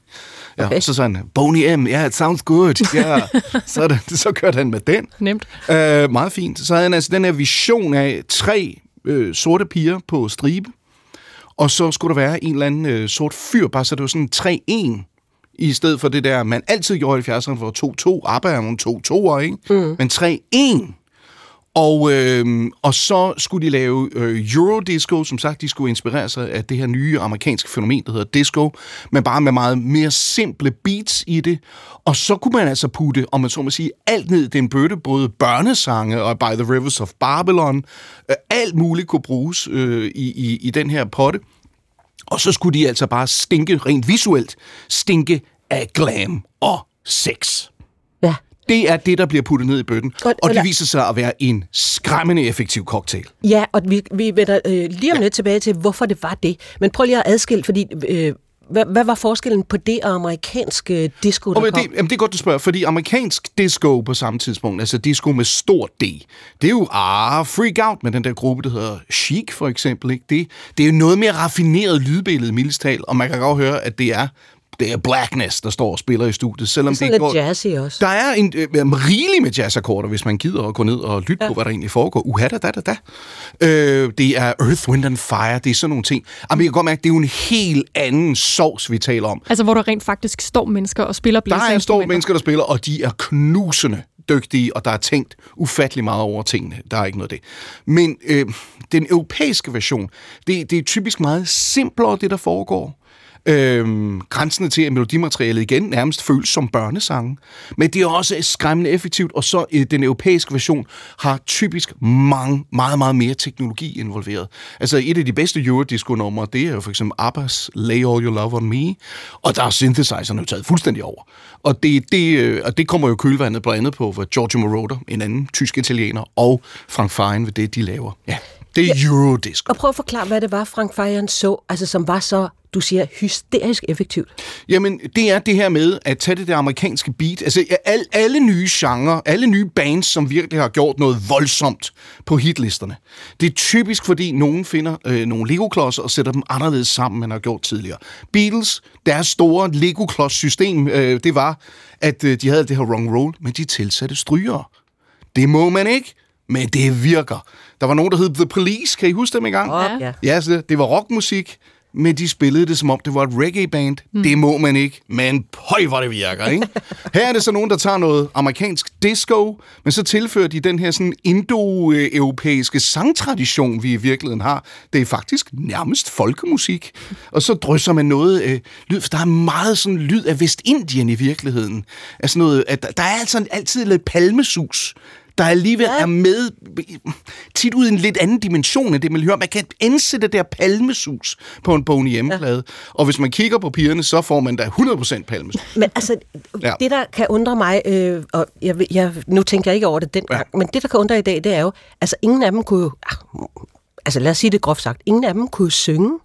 Ja, okay. Så sagde han, Boney M, ja, yeah, it sounds good. Ja, så, det, så kørte han med den. Nemt. Øh, meget fint. Så havde han altså den her vision af tre øh, sorte piger på stribe, og så skulle der være en eller anden øh, sort fyr, bare så det var sådan 3-1, i stedet for det der, man altid gjorde i 70'erne for 2-2. ABBA er nogle 2-2'er, ikke? Mm. Men 3-1. Og, øh, og så skulle de lave øh, Eurodisco, som sagt, de skulle inspirere sig af det her nye amerikanske fænomen, der hedder disco, men bare med meget mere simple beats i det. Og så kunne man altså putte, om man så må sige, alt ned i den bøtte, både børnesange og By the Rivers of Babylon, øh, alt muligt kunne bruges øh, i, i, i den her potte. Og så skulle de altså bare stinke, rent visuelt, stinke af glam og sex. Ja. Det er det, der bliver puttet ned i bøtten. Godt, og det viser sig at være en skræmmende effektiv cocktail. Ja, og vi, vi vender øh, lige om lidt tilbage til, hvorfor det var det. Men prøv lige at adskille, fordi... Øh, hvad, hvad var forskellen på det og amerikansk øh, disco, der Og men kom? det, jamen, det er godt, du spørger, fordi amerikansk disco på samme tidspunkt, altså disco med stor D, det er jo ah, freak out med den der gruppe, der hedder Chic for eksempel. Ikke? Det, det er jo noget mere raffineret lydbillede, mildest talt, og man kan godt høre, at det er det er Blackness, der står og spiller i studiet. Selvom Det er sådan det lidt går, jazzy også. der er en øh, rigeligt med jazzakkorder, hvis man gider at gå ned og lytte ja. på, hvad der egentlig foregår. Uha, da, da, da, da. Øh, det er Earth, Wind and Fire, det er sådan nogle ting. Jamen, jeg kan godt mærke, det er jo en helt anden sovs, vi taler om. Altså, hvor der rent faktisk står mennesker og spiller Der er en stor mennesker, der spiller, og de er knusende dygtige, og der er tænkt ufattelig meget over tingene. Der er ikke noget af det. Men øh, den europæiske version, det, det er typisk meget simplere, det der foregår. Øhm, grænsende til, at melodimaterialet igen nærmest føles som børnesange. Men det er også skræmmende effektivt, og så øh, den europæiske version har typisk mange, meget, meget mere teknologi involveret. Altså et af de bedste Eurodisco-numre, det er jo for eksempel ABBA's Lay All Your Love On Me, og der er synthesizerne jo taget fuldstændig over. Og det, det, øh, og det kommer jo kølvandet blandt andet på, hvad Giorgio Moroder, en anden tysk italiener, og Frank Farian ved det, de laver. Ja, det er ja. Eurodisco. Og prøv at forklare, hvad det var, Frank Farian så, altså som var så, du siger, hysterisk effektivt. Jamen, det er det her med at tage det der amerikanske beat. Altså, al, alle nye genrer, alle nye bands, som virkelig har gjort noget voldsomt på hitlisterne. Det er typisk, fordi nogen finder øh, nogle Lego-klodser og sætter dem anderledes sammen, end man har gjort tidligere. Beatles, deres store Lego-klods-system, øh, det var, at øh, de havde det her wrong roll, men de tilsatte strygere. Det må man ikke, men det virker. Der var nogen, der hed The Police. Kan I huske dem engang? Ja. Ja, så det var rockmusik, men de spillede det som om, det var et reggae-band. Mm. Det må man ikke, men høj, hvor det virker, ikke? Her er det så nogen, der tager noget amerikansk disco, men så tilfører de den her sådan indo-europæiske sangtradition, vi i virkeligheden har. Det er faktisk nærmest folkemusik. Og så drysser man noget øh, lyd, for der er meget sådan lyd af Vestindien i virkeligheden. Altså noget, at der- der er altså altid lidt palmesus der alligevel ja. er med tit ud i en lidt anden dimension end det, man hører. Man kan indsætte det der palmesus på en Boney hjemmeplade. Ja. Og hvis man kigger på pigerne, så får man da 100% palmesus. Men altså, Ja. det der kan undre mig, øh, og jeg, jeg, nu tænker jeg ikke over det dengang, ja. men det der kan undre i dag, det er jo, altså ingen af dem kunne jo, ah, altså lad os sige det groft sagt, ingen af dem kunne synge.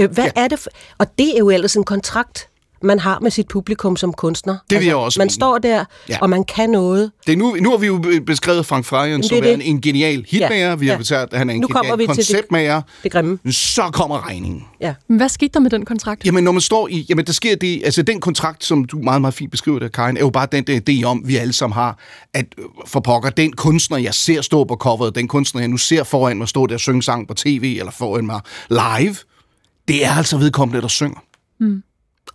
Øh, hvad ja. er det for, og det er jo ellers en kontrakt, man har med sit publikum som kunstner. Altså, Det vil jeg også Man mene. står der, Ja. og man kan noget. Det er nu, nu har vi jo beskrevet Frank Farian som det. en genial hitmager. Ja. Vi har Ja. fortalt, at han er en Nu kommer genial vi til det- konceptmager. Det grimme. Så kommer regningen. Ja. Men hvad skete der med den kontrakt? Jamen, når man står i... Jamen, der sker det... Altså, den kontrakt, som du meget, meget fint beskriver der, Karin, er jo bare den der idé om, vi alle sammen har, at øh, for pokker, den kunstner, jeg ser stå på coveret, den kunstner, jeg nu ser foran mig stå der og synge sang på tv, eller foran mig live, det er altså vedkommende, der synger.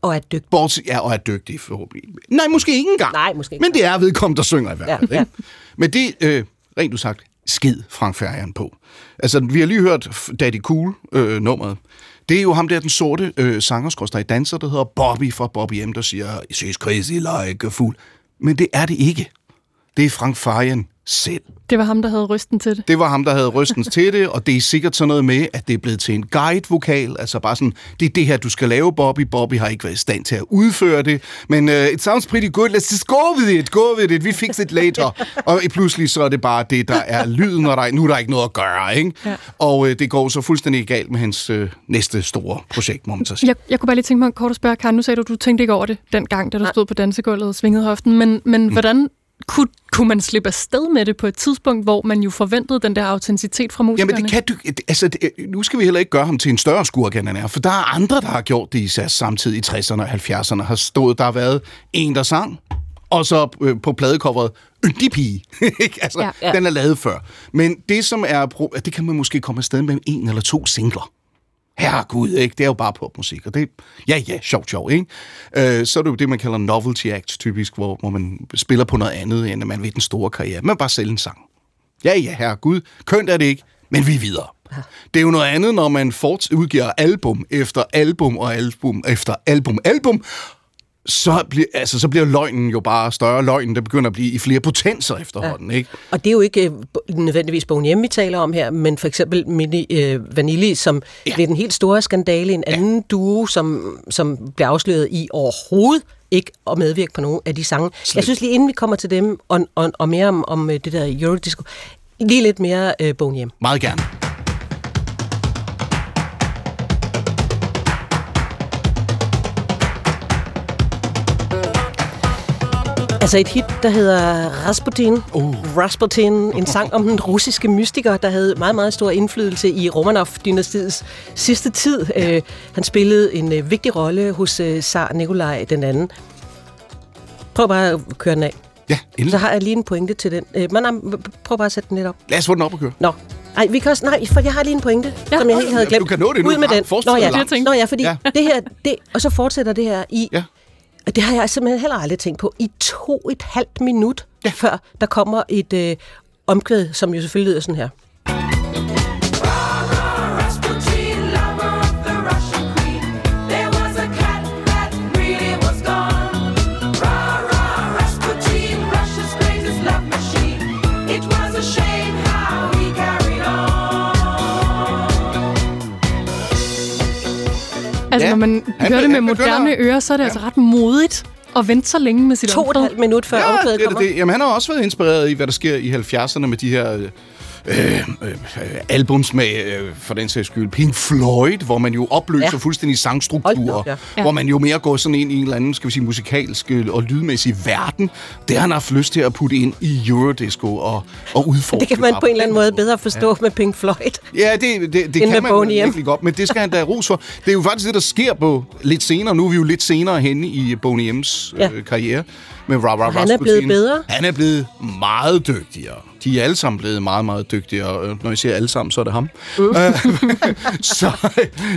Og er dygtig. Bortset, ja, og er dygtig forhåbentlig. Nej, måske ikke engang. Nej, måske ikke. Men det er vedkommende, der synger i hvert fald. ja. Ikke? Men det, øh, rent usagt, skid Frank Farian på. Altså, vi har lige hørt Daddy Cool øh, nummeret. Det er jo ham der, den sorte øh, sangerskorstræk danser, der hedder Bobby fra Bobby M, der siger, She's crazy like a fool. Men det er det ikke. Det er Frank Farian selv. Det var ham, der havde rysten til det. Det var ham, der havde rystens til det, og det er sikkert sådan noget med, at det er blevet til en guide-vokal. Altså bare sådan, det er det her, du skal lave, Bobby. Bobby har ikke været i stand til at udføre det. Men uh, it sounds pretty good. Let's just go with it. Go with it. We fix it later. og pludselig så er det bare det, der er lyden, og der er, nu er der ikke noget at gøre. Ikke? Ja. Og uh, det går så fuldstændig galt med hans uh, næste store projekt, må man så sige. Jeg, jeg kunne bare lige tænke mig kort at spørge, Karen, nu sagde du, du tænkte ikke over det dengang, da du stod på dansegulvet og svingede hoften, men, men mm. hvordan kunne, kunne man slippe afsted med det på et tidspunkt, hvor man jo forventede den der autenticitet fra musikerne? Jamen det kan du... Altså, det, nu skal vi heller ikke gøre ham til en større skurk, end han er, for der er andre, der har gjort det især samtidig i 60'erne og 70'erne. Har stået, der har været en, der sang, og så øh, på pladecoveret, yndig pige. Ikke? altså, ja, Ja. Den er lavet før. Men det, som er... Det kan man måske komme afsted med en eller to singler. Herregud, ikke? Det er jo bare popmusik, og det ja, ja, sjovt, sjovt, ikke? Øh, så er det jo det, man kalder novelty acts, typisk, hvor, hvor man spiller på noget andet, end at man ved den store karriere. Man bare sælger en sang. Ja, ja, herregud, kønt er det ikke, men vi er videre. Det er jo noget andet, når man forts- udgiver album efter album og album efter album, album, så, bliver, altså, så bliver løgnen jo bare større. Løgnen, der begynder at blive i flere potenser efterhånden, ja. ikke? Og det er jo ikke øh, nødvendigvis Boney M, vi taler om her, men for eksempel Mini øh, Vanilli, som Ja. blev den helt store skandale, en anden ja. duo, som, som blev afsløret i overhovedet ikke at medvirke på nogen af de sange. Slet Jeg synes lige inden vi kommer til dem, og, og, og mere om, om øh, det der Eurodisco, lige lidt mere øh, Boney M. Meget gerne. Altså et hit, der hedder Rasputin. Oh. Rasputin, en sang om den russiske mystiker, der havde meget, meget stor indflydelse i Romanov-dynastiets sidste tid. Ja. Øh, han spillede en øh, vigtig rolle hos øh, zar Nikolaj den anden. Prøv bare at køre den af. Ja, Så endelig. har jeg lige en pointe til den. Øh, men, nej, prøv bare at sætte den lidt op. Lad os få den op og køre. Nå. Ej, vi kan også, nej, for jeg har lige en pointe, ja. som jeg helt havde Du glemt. kan nå det nu. Ud med Ah, den. Nå ja, langt. Nå ja, fordi ja. det her, det, og så fortsætter det her i, Ja. Og det har jeg simpelthen heller aldrig tænkt på, i to et halvt minut, ja. før der kommer et øh, omkvæd, som jo selvfølgelig lyder sådan her. Altså, Ja. når man Han- hører det med moderne ører, så er det altså ret modigt at vente så længe med sit To og et omkvæd. halvt minut før ja, Ja, omkvædet det er kommer. det. Jamen, han har også været inspireret i, hvad der sker i 70'erne med de her øh, øh, albums med, øh, for den sags skyld, Pink Floyd, hvor man jo opløser Ja. fuldstændig sangstrukturer, op, ja. Ja. hvor man jo mere går sådan ind i en eller anden, skal vi sige, musikalsk øh, og lydmæssig verden. Det har han haft lyst til at putte ind i Eurodisco og, og udfordre. Det kan man på en eller anden måde bedre forstå ja. med Pink Floyd. Ja, det, det, det kan man Boney virkelig godt, men det skal han da ros for. Det er jo faktisk det, der sker på lidt senere. Nu er vi jo lidt senere henne i Boney M's Ja. øh, karriere med Ra Ra han er blevet bedre. Han er blevet meget dygtigere. De er alle sammen blevet meget, meget dygtigere. Øh, Når jeg siger alle sammen, så er det ham. Mm. Øh, så,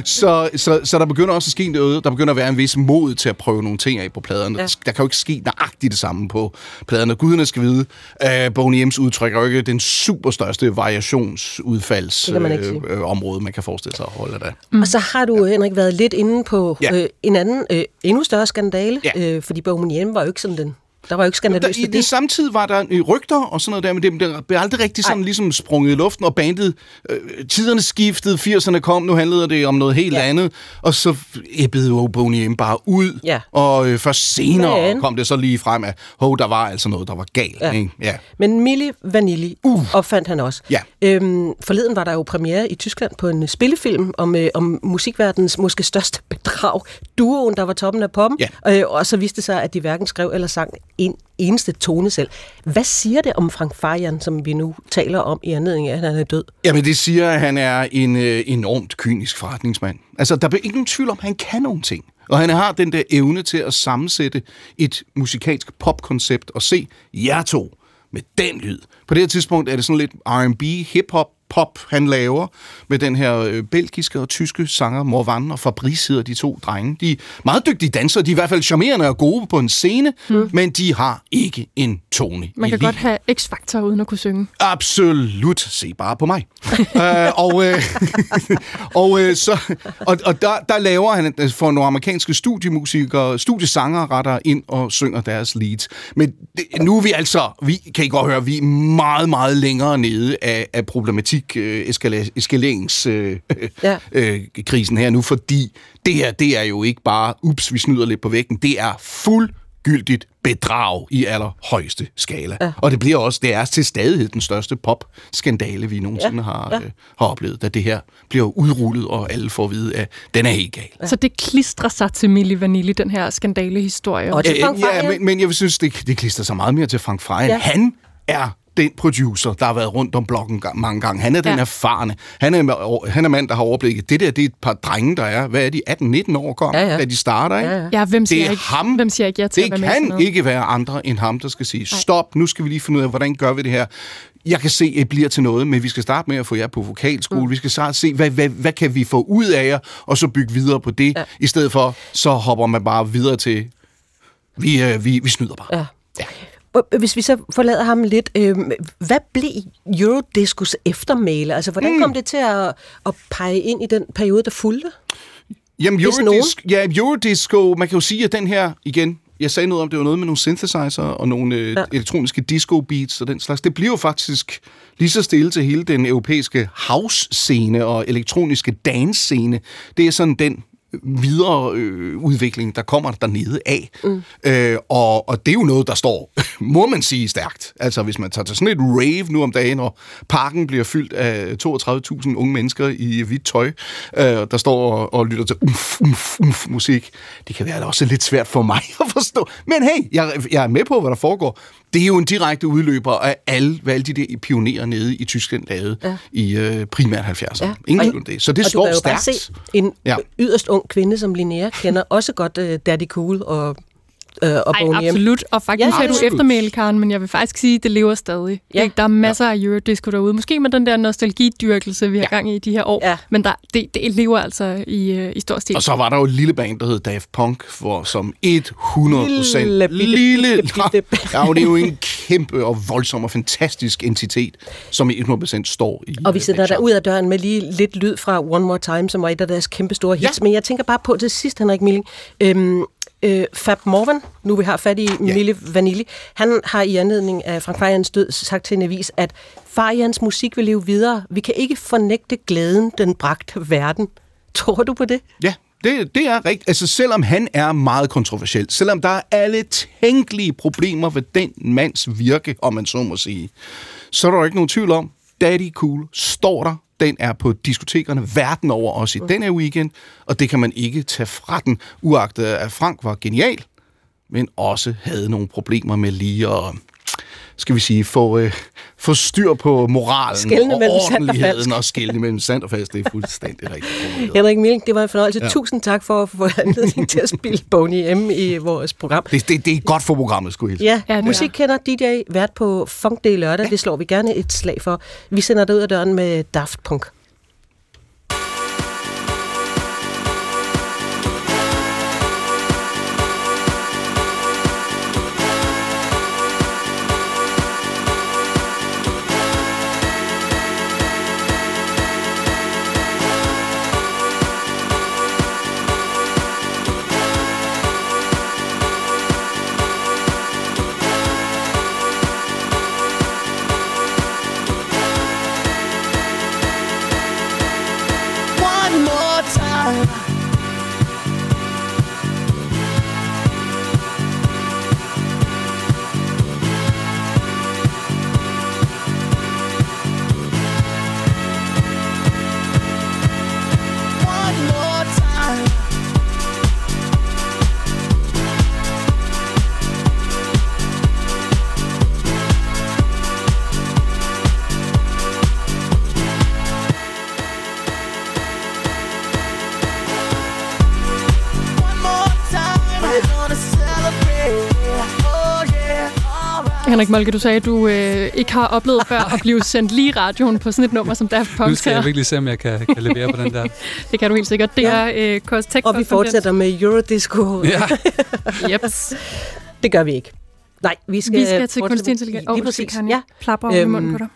så, så, så der begynder også at ske noget. Der begynder at være en vis mod til at prøve nogle ting af på pladerne. Ja. Ja. Der kan jo ikke ske nøjagtigt det samme på pladerne. Guderne skal vide, at Boney M's udtrykker jo ikke den superstørste variationsudfalds Det kan man man kan forestille sig at holde der. Mm. Og så har du, Henrik, været lidt inde på Ja. øh, en anden, øh, endnu større skandale, Ja. øh, fordi Bohemian var jo ikke sådan den. Der var jo ikke Der, skandaløst I i det det. samtidig var der øh, rygter og sådan noget der, men det, det blev aldrig rigtig sådan Ej. ligesom sprunget i luften, og bandet, øh, tiderne skiftede, 80'erne kom, nu handlede det om noget helt Ja. ja. andet, og så æbbede jo Boney M bare ud, Ja. og øh, først senere Men- kom det så lige frem, at hov, der var altså noget, der var galt. Ja. Ikke? Ja. Men Milli Vanilli uh. opfandt han også. Ja. Øhm, forleden var der jo premiere i Tyskland på en spillefilm om, øh, om musikverdens måske største bedrag. Duoen, der var toppen af poppen. Ja. Øh, og så viste det sig, at de hverken skrev eller sang en eneste tone selv. Hvad siger det om Frank Farian, som vi nu taler om i anledning af, at han er død? Jamen, det siger, at han er en øh, enormt kynisk forretningsmand. Altså, der er ikke nogen tvivl om, at han kan nogle ting. Og han har den der evne til at sammensætte et musikalsk popkoncept og se jer to med den lyd. På det her tidspunkt er det sådan lidt R&B, hip-hop, pop, han laver med den her øh, belgiske og tyske sanger Morvan og Fabrice hedder de to drenge. De er meget dygtige dansere, de er i hvert fald charmerende og gode på en scene, mm. men de har ikke en tone Man kan godt have x-faktor uden at kunne synge. Absolut. Se bare på mig. øh, og øh, og, øh, så, og, og der, der laver han øh, for nogle amerikanske studiemusikere, studiesanger retter ind og synger deres leads. Men det, nu er vi altså, vi kan I godt høre, vi er meget, meget længere nede af, af problematik, øh, eskala- eskaleringskrisen øh, Ja. øh, krisen her nu, fordi det her, det er jo ikke bare, ups, vi snyder lidt på væggen, det er fuldgyldigt bedrag i allerhøjeste skala. Ja. Og det bliver også, det er til stadighed den største pop-skandale, vi nogensinde ja. har, Ja. øh, har oplevet, da det her bliver udrullet, og alle får at vide, at den er helt gal. Ja. Så det klistrer sig til Milli Vanilli, den her skandalehistorie. Og til Frank ja, men, men jeg synes, det, det klister sig meget mere til Frank. Ja. Ja. Han er den producer, der har været rundt om blokken mange gange. Han er den Ja. erfarne. Han er, han er mand, der har overblikket. Det der, det er et par drenge, der er, hvad er de, 18-19 år kom, Ja, ja. da de starter, ikke? Ja, ja. Ja, hvem Det siger, er ikke, ham. hvem siger ikke ja til Det kan ikke være andre end ham, der skal sige, stop, nu skal vi lige finde ud af, hvordan gør vi det her. Jeg kan se, at det bliver til noget, men vi skal starte med at få jer på vokalskole. Mm. Vi skal starte se, hvad, hvad, hvad kan vi få ud af jer, og så bygge videre på det. Ja. Ja. I stedet for, så hopper man bare videre til, vi, øh, vi, vi snyder bare. Ja. Og Hvis vi så forlader ham lidt, øh, hvad blev Eurodiscos eftermæle? Altså, hvordan kom det til at, at pege ind i den periode, der fulgte? Jamen, Eurodisco, ja, Eurodisco, man kan jo sige, at den her, igen, jeg sagde noget om, det var noget med nogle synthesizer og nogle øh, ja. elektroniske disco beats og den slags. Det bliver jo faktisk lige så stille til hele den europæiske house-scene og elektroniske dance-scene. Det er sådan den videre øh, udvikling, der kommer dernede af. Mm. Øh, og, og det er jo noget, der står, må man sige, stærkt. Altså hvis man tager til sådan et rave nu om dagen, og parken bliver fyldt af 32.000 unge mennesker i hvidt tøj, øh, der står og, og lytter til umf, umf, umf musik. Det kan være da også lidt svært for mig at forstå. Men hey, jeg, jeg er med på, hvad der foregår. Det er jo en direkte udløber af alle, hvad alle de der pionerer nede i Tyskland lavede ja. i øh, primært 70'erne. Ja. Ingen det. Så det og står du kan jo stærkt. bare se, en ja. yderst ung kvinde som Linnea kender også godt uh, Daddy Cool og, uh, og Ej, absolut. Og faktisk Ja, ja, har du eftermæle, Karen, men jeg vil faktisk sige, at det lever stadig. Ja. Ja. Der er masser af Eurodisco derude. Måske med den der nostalgidyrkelse, vi har Ja. gang i i de her år. Ja. Men der, det, det lever altså i, øh, i stor stil. Og så var der jo et lille band, der hed Daft Punk, for, som 100 procent Lille bitte, lille... bitte, bitte. Ja, det er jo en kæmpe og voldsom og fantastisk entitet, som i 100 procent står i Og vi øh, den der ud af døren med lige lidt lyd fra One More Time, som var et af deres kæmpe store hits. Ja. Ja. Men jeg tænker bare på til sidst, Henrik Milling. Øhm, øh, Fab Morvan, nu vi har fat i Ja. Mille Vanilli, han har i anledning af Frank Farians død sagt til en avis, at Farians musik vil leve videre. Vi kan ikke fornægte glæden, den bragte verden. Tror du på det? Ja, det, det er rigtigt. Altså, selvom han er meget kontroversiel, selvom der er alle tænkelige problemer ved den mands virke, om man så må sige, så er der jo ikke nogen tvivl om, Daddy Cool står der. Den er på diskotekerne verden over også i den her weekend, og det kan man ikke tage fra den, uagtet at Frank var genial, men også havde nogle problemer med lige at skal vi sige, få, øh, få styr på moralen Skelne og og ordentligheden falsk. og skille mellem sandt og fast. Det er fuldstændig rigtigt. Henrik Milling, det var en fornøjelse. Ja. Tusind tak for at få anledning til at spille Boney M i vores program. Det, det, det er godt for programmet, skulle jeg. Ja, Ja, ja det er. musikkender DJ vært på Funk Day lørdag. Ja. Det slår vi gerne et slag for. Vi sender dig ud af døren med Daft Punk. Henrik Molke, du sagde, at du øh, ikke har oplevet før at blive sendt lige i radioen på sådan et nummer som Daft Nu Punk skal jeg virkelig se, om jeg kan, kan levere på den der. Det kan du helt sikkert. Det Ja. er øh, Kors Og vi fortsætter med Eurodisco. Ja. Jeps. Det gør vi ikke. Nej, vi skal, Vi skal til kunstig intelligens. Lige Åh, præcis. Ja. jeg Plapper over øhm, Øhm, munden på dig.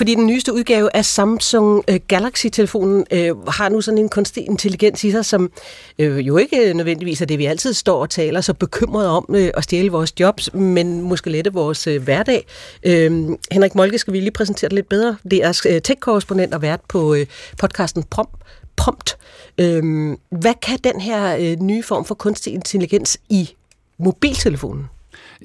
Fordi den nyeste udgave af Samsung øh, Galaxy-telefonen øh, har nu sådan en kunstig intelligens i sig, som øh, jo ikke nødvendigvis er det, vi altid står og taler så bekymret om øh, at stjæle vores jobs, men måske lette vores øh, hverdag. Øh, Henrik Molke skal vi lige præsentere det lidt bedre. Det er øh, tech-korrespondent og vært på øh, podcasten Prom, Prompt. Øh, hvad kan den her øh, nye form for kunstig intelligens i mobiltelefonen?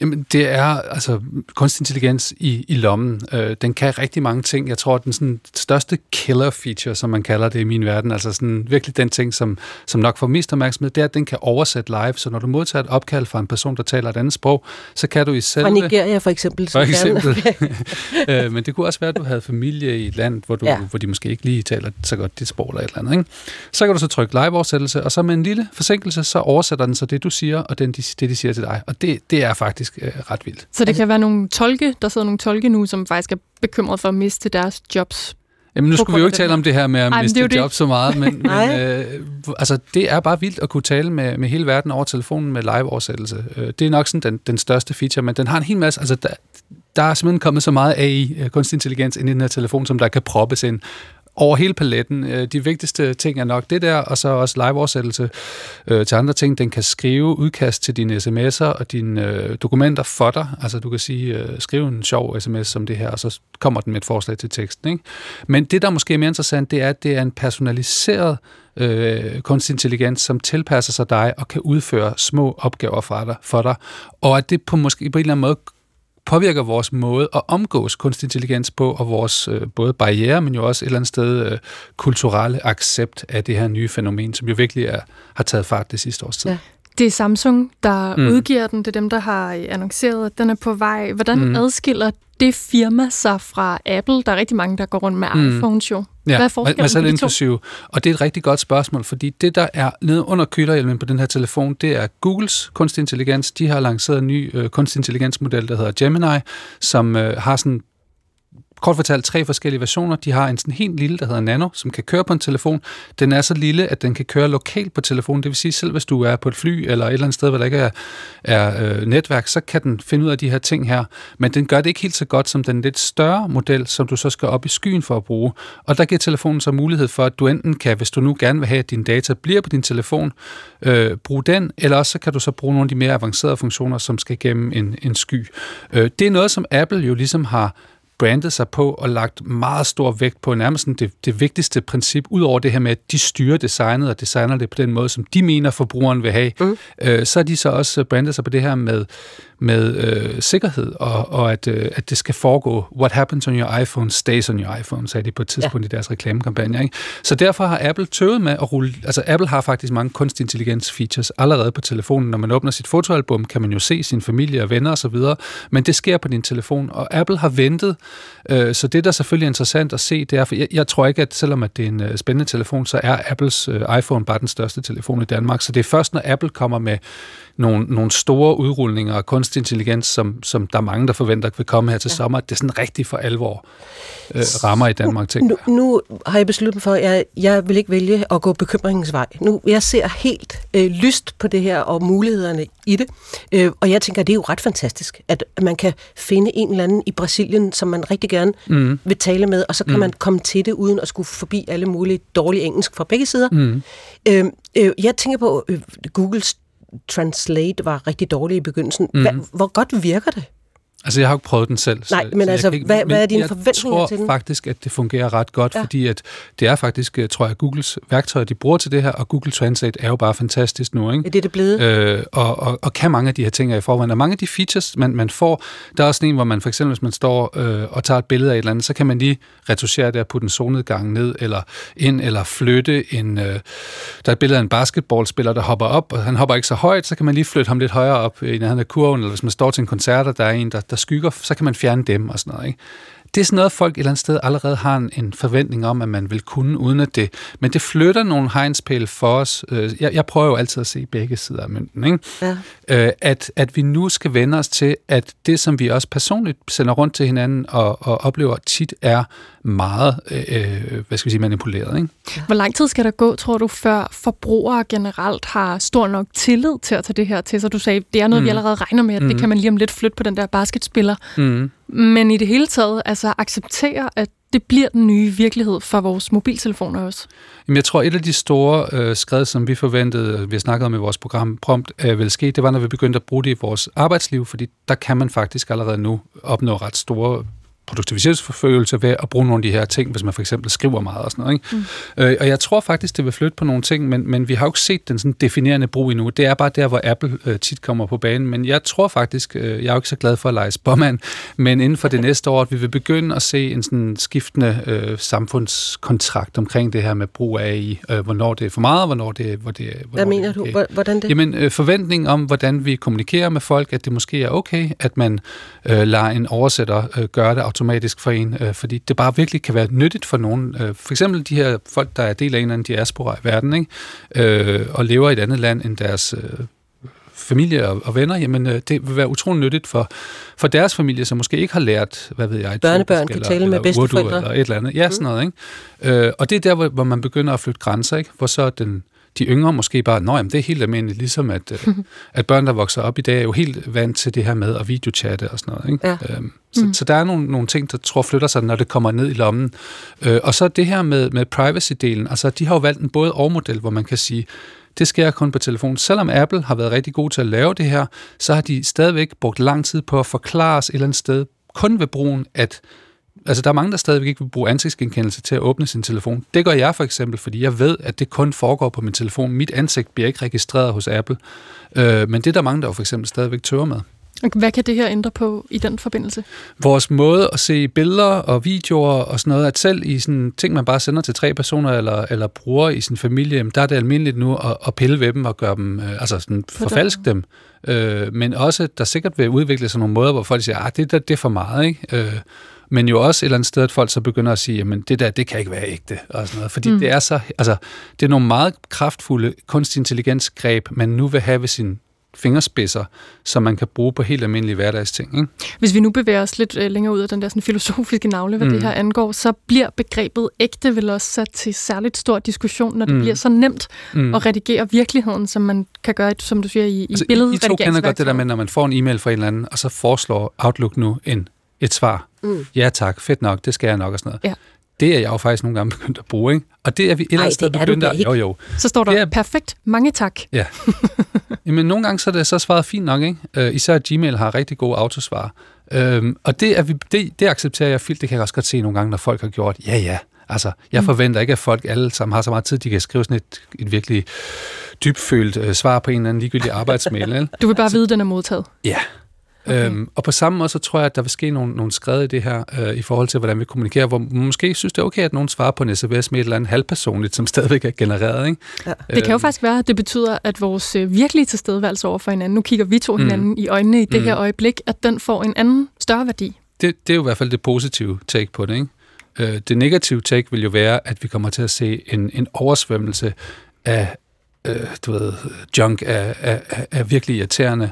Jamen, det er altså kunstig intelligens i, i lommen. Øh, den kan rigtig mange ting. Jeg tror, den sådan, største killer feature, som man kalder det i min verden, altså sådan, virkelig den ting, som, som nok får mest opmærksomhed, det er, at den kan oversætte live. Så når du modtager et opkald fra en person, der taler et andet sprog, så kan du i Fra selve... Nigeria for eksempel. For eksempel. øh, men det kunne også være, at du havde familie i et land, hvor, du, ja. Hvor de måske ikke lige taler så godt dit sprog eller et eller andet. Ikke? Så kan du så trykke live-oversættelse, og så med en lille forsinkelse, så oversætter den så det, du siger, og den, de, det, de siger til dig. Og det, det er faktisk øh, ret vildt. Så det kan være nogle tolke, der sidder nogle tolke nu, som faktisk er bekymret for at miste deres jobs. Jamen, nu skulle vi jo ikke tale om det her med at Ej, miste job så meget, men, men øh, altså, det er bare vildt at kunne tale med, med hele verden over telefonen med live-oversættelse. Øh, det er nok sådan den, den største feature, men den har en hel masse... Altså, der, der er simpelthen kommet så meget AI, øh, kunstig intelligens, ind i den her telefon, som der kan proppes ind over hele paletten. Øh, de vigtigste ting er nok det der, og så også live-oversættelse øh, til andre ting. Den kan skrive udkast til dine sms'er og dine øh, dokumenter for dig. Altså du kan sige, øh, en sjov sms som det her, og så kommer den med et forslag til teksten. Ikke? Men det, der måske er mere interessant, det er, at det er en personaliseret øh, kunstig intelligens, som tilpasser sig dig og kan udføre små opgaver for dig, for dig og at det på måske på en eller anden måde påvirker vores måde at omgås kunstig intelligens på, og vores øh, både barriere, men jo også et eller andet sted øh, kulturelle accept af det her nye fænomen, som jo virkelig er, har taget fart det sidste års tid. Ja. Det er Samsung, der mm. udgiver den. Det er dem, der har annonceret, at den er på vej. Hvordan mm. adskiller det firma sig fra Apple? Der er rigtig mange, der går rundt med mm. iPhones jo. Ja, Hvad er forskellen på de inklusive. Og det er et rigtig godt spørgsmål, fordi det, der er nede under kølerhjelmen på den her telefon, det er Googles kunstig intelligens. De har lanceret en ny øh, kunstig intelligensmodel, der hedder Gemini, som øh, har sådan kort fortalt tre forskellige versioner. De har en sådan helt lille, der hedder Nano, som kan køre på en telefon. Den er så lille, at den kan køre lokalt på telefonen. Det vil sige, selv hvis du er på et fly eller et eller andet sted, hvor der ikke er, er øh, netværk, så kan den finde ud af de her ting her. Men den gør det ikke helt så godt som den lidt større model, som du så skal op i skyen for at bruge. Og der giver telefonen så mulighed for, at du enten kan, hvis du nu gerne vil have, at dine data bliver på din telefon, øh, bruge den, eller også så kan du så bruge nogle af de mere avancerede funktioner, som skal gennem en, en sky. Øh, det er noget, som Apple jo ligesom har brandet sig på og lagt meget stor vægt på nærmest det, det vigtigste princip, ud over det her med, at de styrer designet og designer det på den måde, som de mener, forbrugeren vil have, mm. øh, så er de så også brandet sig på det her med, med øh, sikkerhed, og, og at, øh, at det skal foregå. What happens on your iPhone stays on your iPhone, sagde de på et tidspunkt ja. i deres reklamekampagne. Ikke? Så derfor har Apple tøvet med at rulle... Altså Apple har faktisk mange kunstig intelligens features allerede på telefonen. Når man åbner sit fotoalbum, kan man jo se sin familie og venner osv., men det sker på din telefon, og Apple har ventet. Øh, så det, der selvfølgelig er interessant at se, det er, for jeg, jeg tror ikke, at selvom at det er en øh, spændende telefon, så er Apples øh, iPhone bare den største telefon i Danmark. Så det er først, når Apple kommer med nogle, nogle store udrulninger af kunstig intelligens, som, som der er mange, der forventer vil komme her til ja. sommer. Det er sådan rigtig for alvor øh, rammer i Danmark. Tænker. Nu, nu har jeg besluttet for, at jeg, jeg vil ikke vælge at gå bekymringens vej. Nu, jeg ser helt øh, lyst på det her og mulighederne i det. Øh, og jeg tænker, at det er jo ret fantastisk, at man kan finde en eller anden i Brasilien, som man rigtig gerne mm. vil tale med, og så kan mm. man komme til det, uden at skulle forbi alle mulige dårlige engelsk fra begge sider. Mm. Øh, øh, jeg tænker på, øh, Googles Translate var rigtig dårlig i begyndelsen. Mm. Hva, hvor godt virker det? Altså, jeg har ikke prøvet den selv. Nej, men altså, ikke, hvad, men hvad er dine forventninger til den? Jeg tror faktisk, at det fungerer ret godt, ja. fordi at det er faktisk, øh, tror jeg, Googles værktøjer, de bruger til det her, og Google Translate er jo bare fantastisk nu, ikke? Er det det blevet? Øh, og, og, og kan mange af de her ting i forvejen. Og mange af de features, man, man får, der er også en, hvor man for eksempel, hvis man står øh, og tager et billede af et eller andet, så kan man lige retuschere det og putte en solnedgang ned, eller ind, eller flytte en... Øh, der er et billede af en basketballspiller, der hopper op, og han hopper ikke så højt, så kan man lige flytte ham lidt højere op i nærheden af kurven, eller hvis man står til en koncert, og der er en, der, der skygger, så kan man fjerne dem og sådan noget. Ikke? Det er sådan noget, folk et eller andet sted allerede har en, en forventning om, at man vil kunne uden at det. Men det flytter nogle hegnspæle for os. Øh, jeg, jeg prøver jo altid at se begge sider af mønten. Ikke? Ja. Øh, at, at vi nu skal vende os til, at det, som vi også personligt sender rundt til hinanden og, og oplever tit, er meget øh, hvad skal vi sige, manipuleret. Ikke? Hvor lang tid skal der gå, tror du, før forbrugere generelt har stor nok tillid til at tage det her til? Så du sagde, det er noget, mm. vi allerede regner med, at mm. det kan man lige om lidt flytte på den der basketspiller. Mm. Men i det hele taget, altså acceptere, at det bliver den nye virkelighed for vores mobiltelefoner også? Jamen, jeg tror, et af de store øh, skred, som vi forventede, øh, vi snakkede om i vores program prompt, øh, vil ske, det var, når vi begyndte at bruge det i vores arbejdsliv, fordi der kan man faktisk allerede nu opnå ret store produktivitetsforfølgelse ved at bruge nogle af de her ting, hvis man for eksempel skriver meget og sådan noget. Ikke? Mm. Øh, og jeg tror faktisk, det vil flytte på nogle ting, men, men vi har jo ikke set den sådan definerende brug endnu. Det er bare der, hvor Apple øh, tit kommer på banen. Men jeg tror faktisk, øh, jeg er jo ikke så glad for at lege spåmand, men inden for det næste år, at vi vil begynde at se en sådan skiftende øh, samfundskontrakt omkring det her med brug af AI. Øh, hvornår det er for meget, hvornår det, hvor det, hvornår Hvad mener det er okay. du? Hvordan det? Jamen, øh, forventning om, hvordan vi kommunikerer med folk, at det måske er okay, at man øh, lader en oversætter øh, gøre det automatisk for en, øh, fordi det bare virkelig kan være nyttigt for nogen. Øh, for eksempel de her folk, der er del af en eller anden diaspora i verden, ikke? Øh, og lever i et andet land end deres øh, familie og, og venner, jamen øh, det vil være utrolig nyttigt for, for deres familie, som måske ikke har lært, hvad ved jeg, Børnebørn kan tale med bedsteforældre. Eller et eller andet. Ja, sådan noget. Ikke? Øh, og det er der, hvor, hvor man begynder at flytte grænser, ikke? hvor så den de yngre måske bare, nå jamen, det er helt almindeligt, ligesom at, øh, at børn, der vokser op i dag, er jo helt vant til det her med at videochatte og sådan noget. Ikke? Ja. Øhm, så, mm. så der er nogle, nogle ting, der tror flytter sig, når det kommer ned i lommen. Øh, og så det her med, med privacy-delen, altså de har jo valgt en både og model, hvor man kan sige, det sker kun på telefon. Selvom Apple har været rigtig god til at lave det her, så har de stadigvæk brugt lang tid på at forklare os et eller andet sted, kun ved brugen, at Altså, der er mange, der stadigvæk ikke vil bruge ansigtsgenkendelse til at åbne sin telefon. Det gør jeg for eksempel, fordi jeg ved, at det kun foregår på min telefon. Mit ansigt bliver ikke registreret hos Apple. Øh, men det er der mange, der jo for eksempel stadigvæk tøver med. Hvad kan det her ændre på i den forbindelse? Vores måde at se billeder og videoer og sådan noget, at selv i sådan ting, man bare sender til tre personer eller, eller bruger i sin familie, der er det almindeligt nu at, at pille ved dem og gøre dem, øh, altså sådan forfalske dem. Øh, men også, der sikkert vil udvikle sig nogle måder, hvor folk siger, at det, der, det er for meget, ikke? Øh, men jo også et eller andet sted, at folk så begynder at sige, jamen det der, det kan ikke være ægte, og sådan noget. Fordi mm. det er så, altså, det er nogle meget kraftfulde kunstig intelligensgreb, man nu vil have ved sin fingerspidser, som man kan bruge på helt almindelige hverdagsting. Ikke? Hvis vi nu bevæger os lidt øh, længere ud af den der sådan, filosofiske navle, hvad mm. det her angår, så bliver begrebet ægte vel også sat til særligt stor diskussion, når det Mm. bliver så nemt Mm. at redigere virkeligheden, som man kan gøre, som du siger, i, i Altså, billedet. I to kender godt det der med, når man får en e-mail fra en eller anden, og så foreslår Outlook nu en, et svar. Mm. Ja tak, fedt nok, det skal jeg nok og sådan noget. Ja. Det er jeg jo faktisk nogle gange begyndt at bruge, ikke? Og det er vi et eller Ej, det er begyndt at... Jo, jo. Så står der, Det er- perfekt, mange tak. Ja. Jamen, nogle gange så er det så svaret fint nok, ikke? Uh, især Gmail har rigtig gode autosvar. Um, og det, er vi, det, det accepterer jeg fint. Det kan jeg også godt se nogle gange, når folk har gjort. Ja, ja. Altså, jeg Mm. forventer ikke, at folk alle sammen har så meget tid, de kan skrive sådan et, et virkelig dybfølt uh, svar på en eller anden ligegyldig arbejdsmail. Ikke? Du vil bare vide, at den er modtaget. Ja. Okay. Øhm, og på samme måde, så tror jeg, at der vil ske nogle, nogle skred i det her, øh, i forhold til, hvordan vi kommunikerer, hvor man måske synes, det er okay, at nogen svarer på en sms med et eller andet halvpersonligt, som stadigvæk er genereret. Ikke? Ja. Det kan jo Øhm, faktisk være, at det betyder, at vores øh, virkelige tilstedeværelse over for hinanden, nu kigger vi to Mm. hinanden i øjnene i det Mm. her øjeblik, at den får en anden større værdi. det, det er jo i hvert fald det positive take på det. Ikke? Øh, det negative take vil jo være, at vi kommer til at se en, en oversvømmelse af øh, du ved, junk, af, af, af, af virkelig irriterende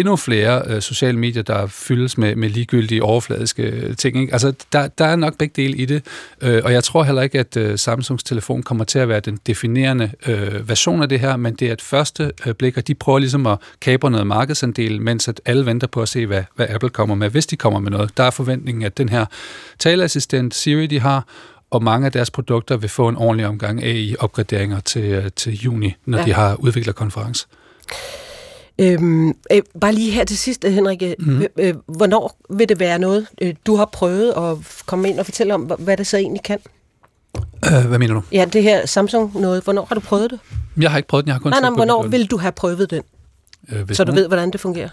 endnu flere øh, sociale medier, der fyldes med, med ligegyldige overfladiske øh, ting. Ikke? Altså, der, der er nok begge dele i det, øh, og jeg tror heller ikke, at øh, Samsungs telefon kommer til at være den definerende øh, version af det her, men det er et første øh, blik, og de prøver ligesom at kapre noget markedsandel, mens at alle venter på at se, hvad, hvad Apple kommer med, hvis de kommer med noget. Der er forventningen, at den her taleassistent Siri, de har, og mange af deres produkter vil få en ordentlig omgang AI-opgraderinger til, øh, til juni, når Ja. de har udviklerkonference. Øhm, øh, bare lige her til sidst, Henrik. Mhm. Mm. Øh, øh, hvornår vil det være noget, øh, du har prøvet at komme ind og fortælle om, hva- hvad det så egentlig kan? Øh, hvad mener du? Ja, det her Samsung noget. Hvornår har du prøvet det? Jeg har ikke prøvet den, jeg har kun nej, nej, hvornår vil du have prøvet den? Øh, så du nogen- ved, hvordan det fungerer?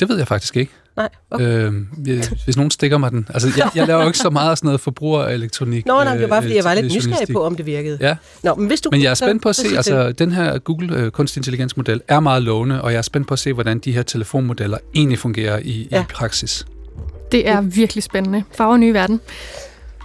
Det ved jeg faktisk ikke. Nej, okay. Øh, hvis, hvis nogen stikker mig den. Altså, jeg, jeg laver jo ikke så meget af sådan noget forbrugerelektronik. Nå, nej, det var bare, fordi jeg var øh, lidt til nysgerrig på, om det virkede. Ja. Nå, men hvis du Men jeg er spændt på at se, altså den her Google øh, kunstig intelligens model er meget lovende, og jeg er spændt på at se, hvordan de her telefonmodeller egentlig fungerer i, ja. I praksis. Det er virkelig spændende. Farver ny verden.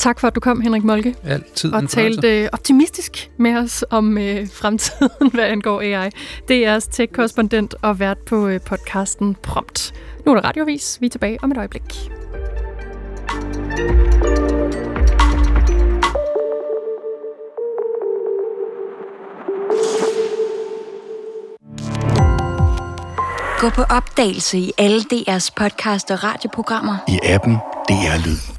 Tak for, at du kom, Henrik Molke, Altid og talte øh, optimistisk med os om øh, fremtiden, hvad angår AI. Det er jeres tech-korrespondent og vært på øh, podcasten Prompt. Nu er der radiovis. Vi er tilbage om et øjeblik. Gå på opdagelse i alle DR's podcast og radioprogrammer. I appen DR Lyd.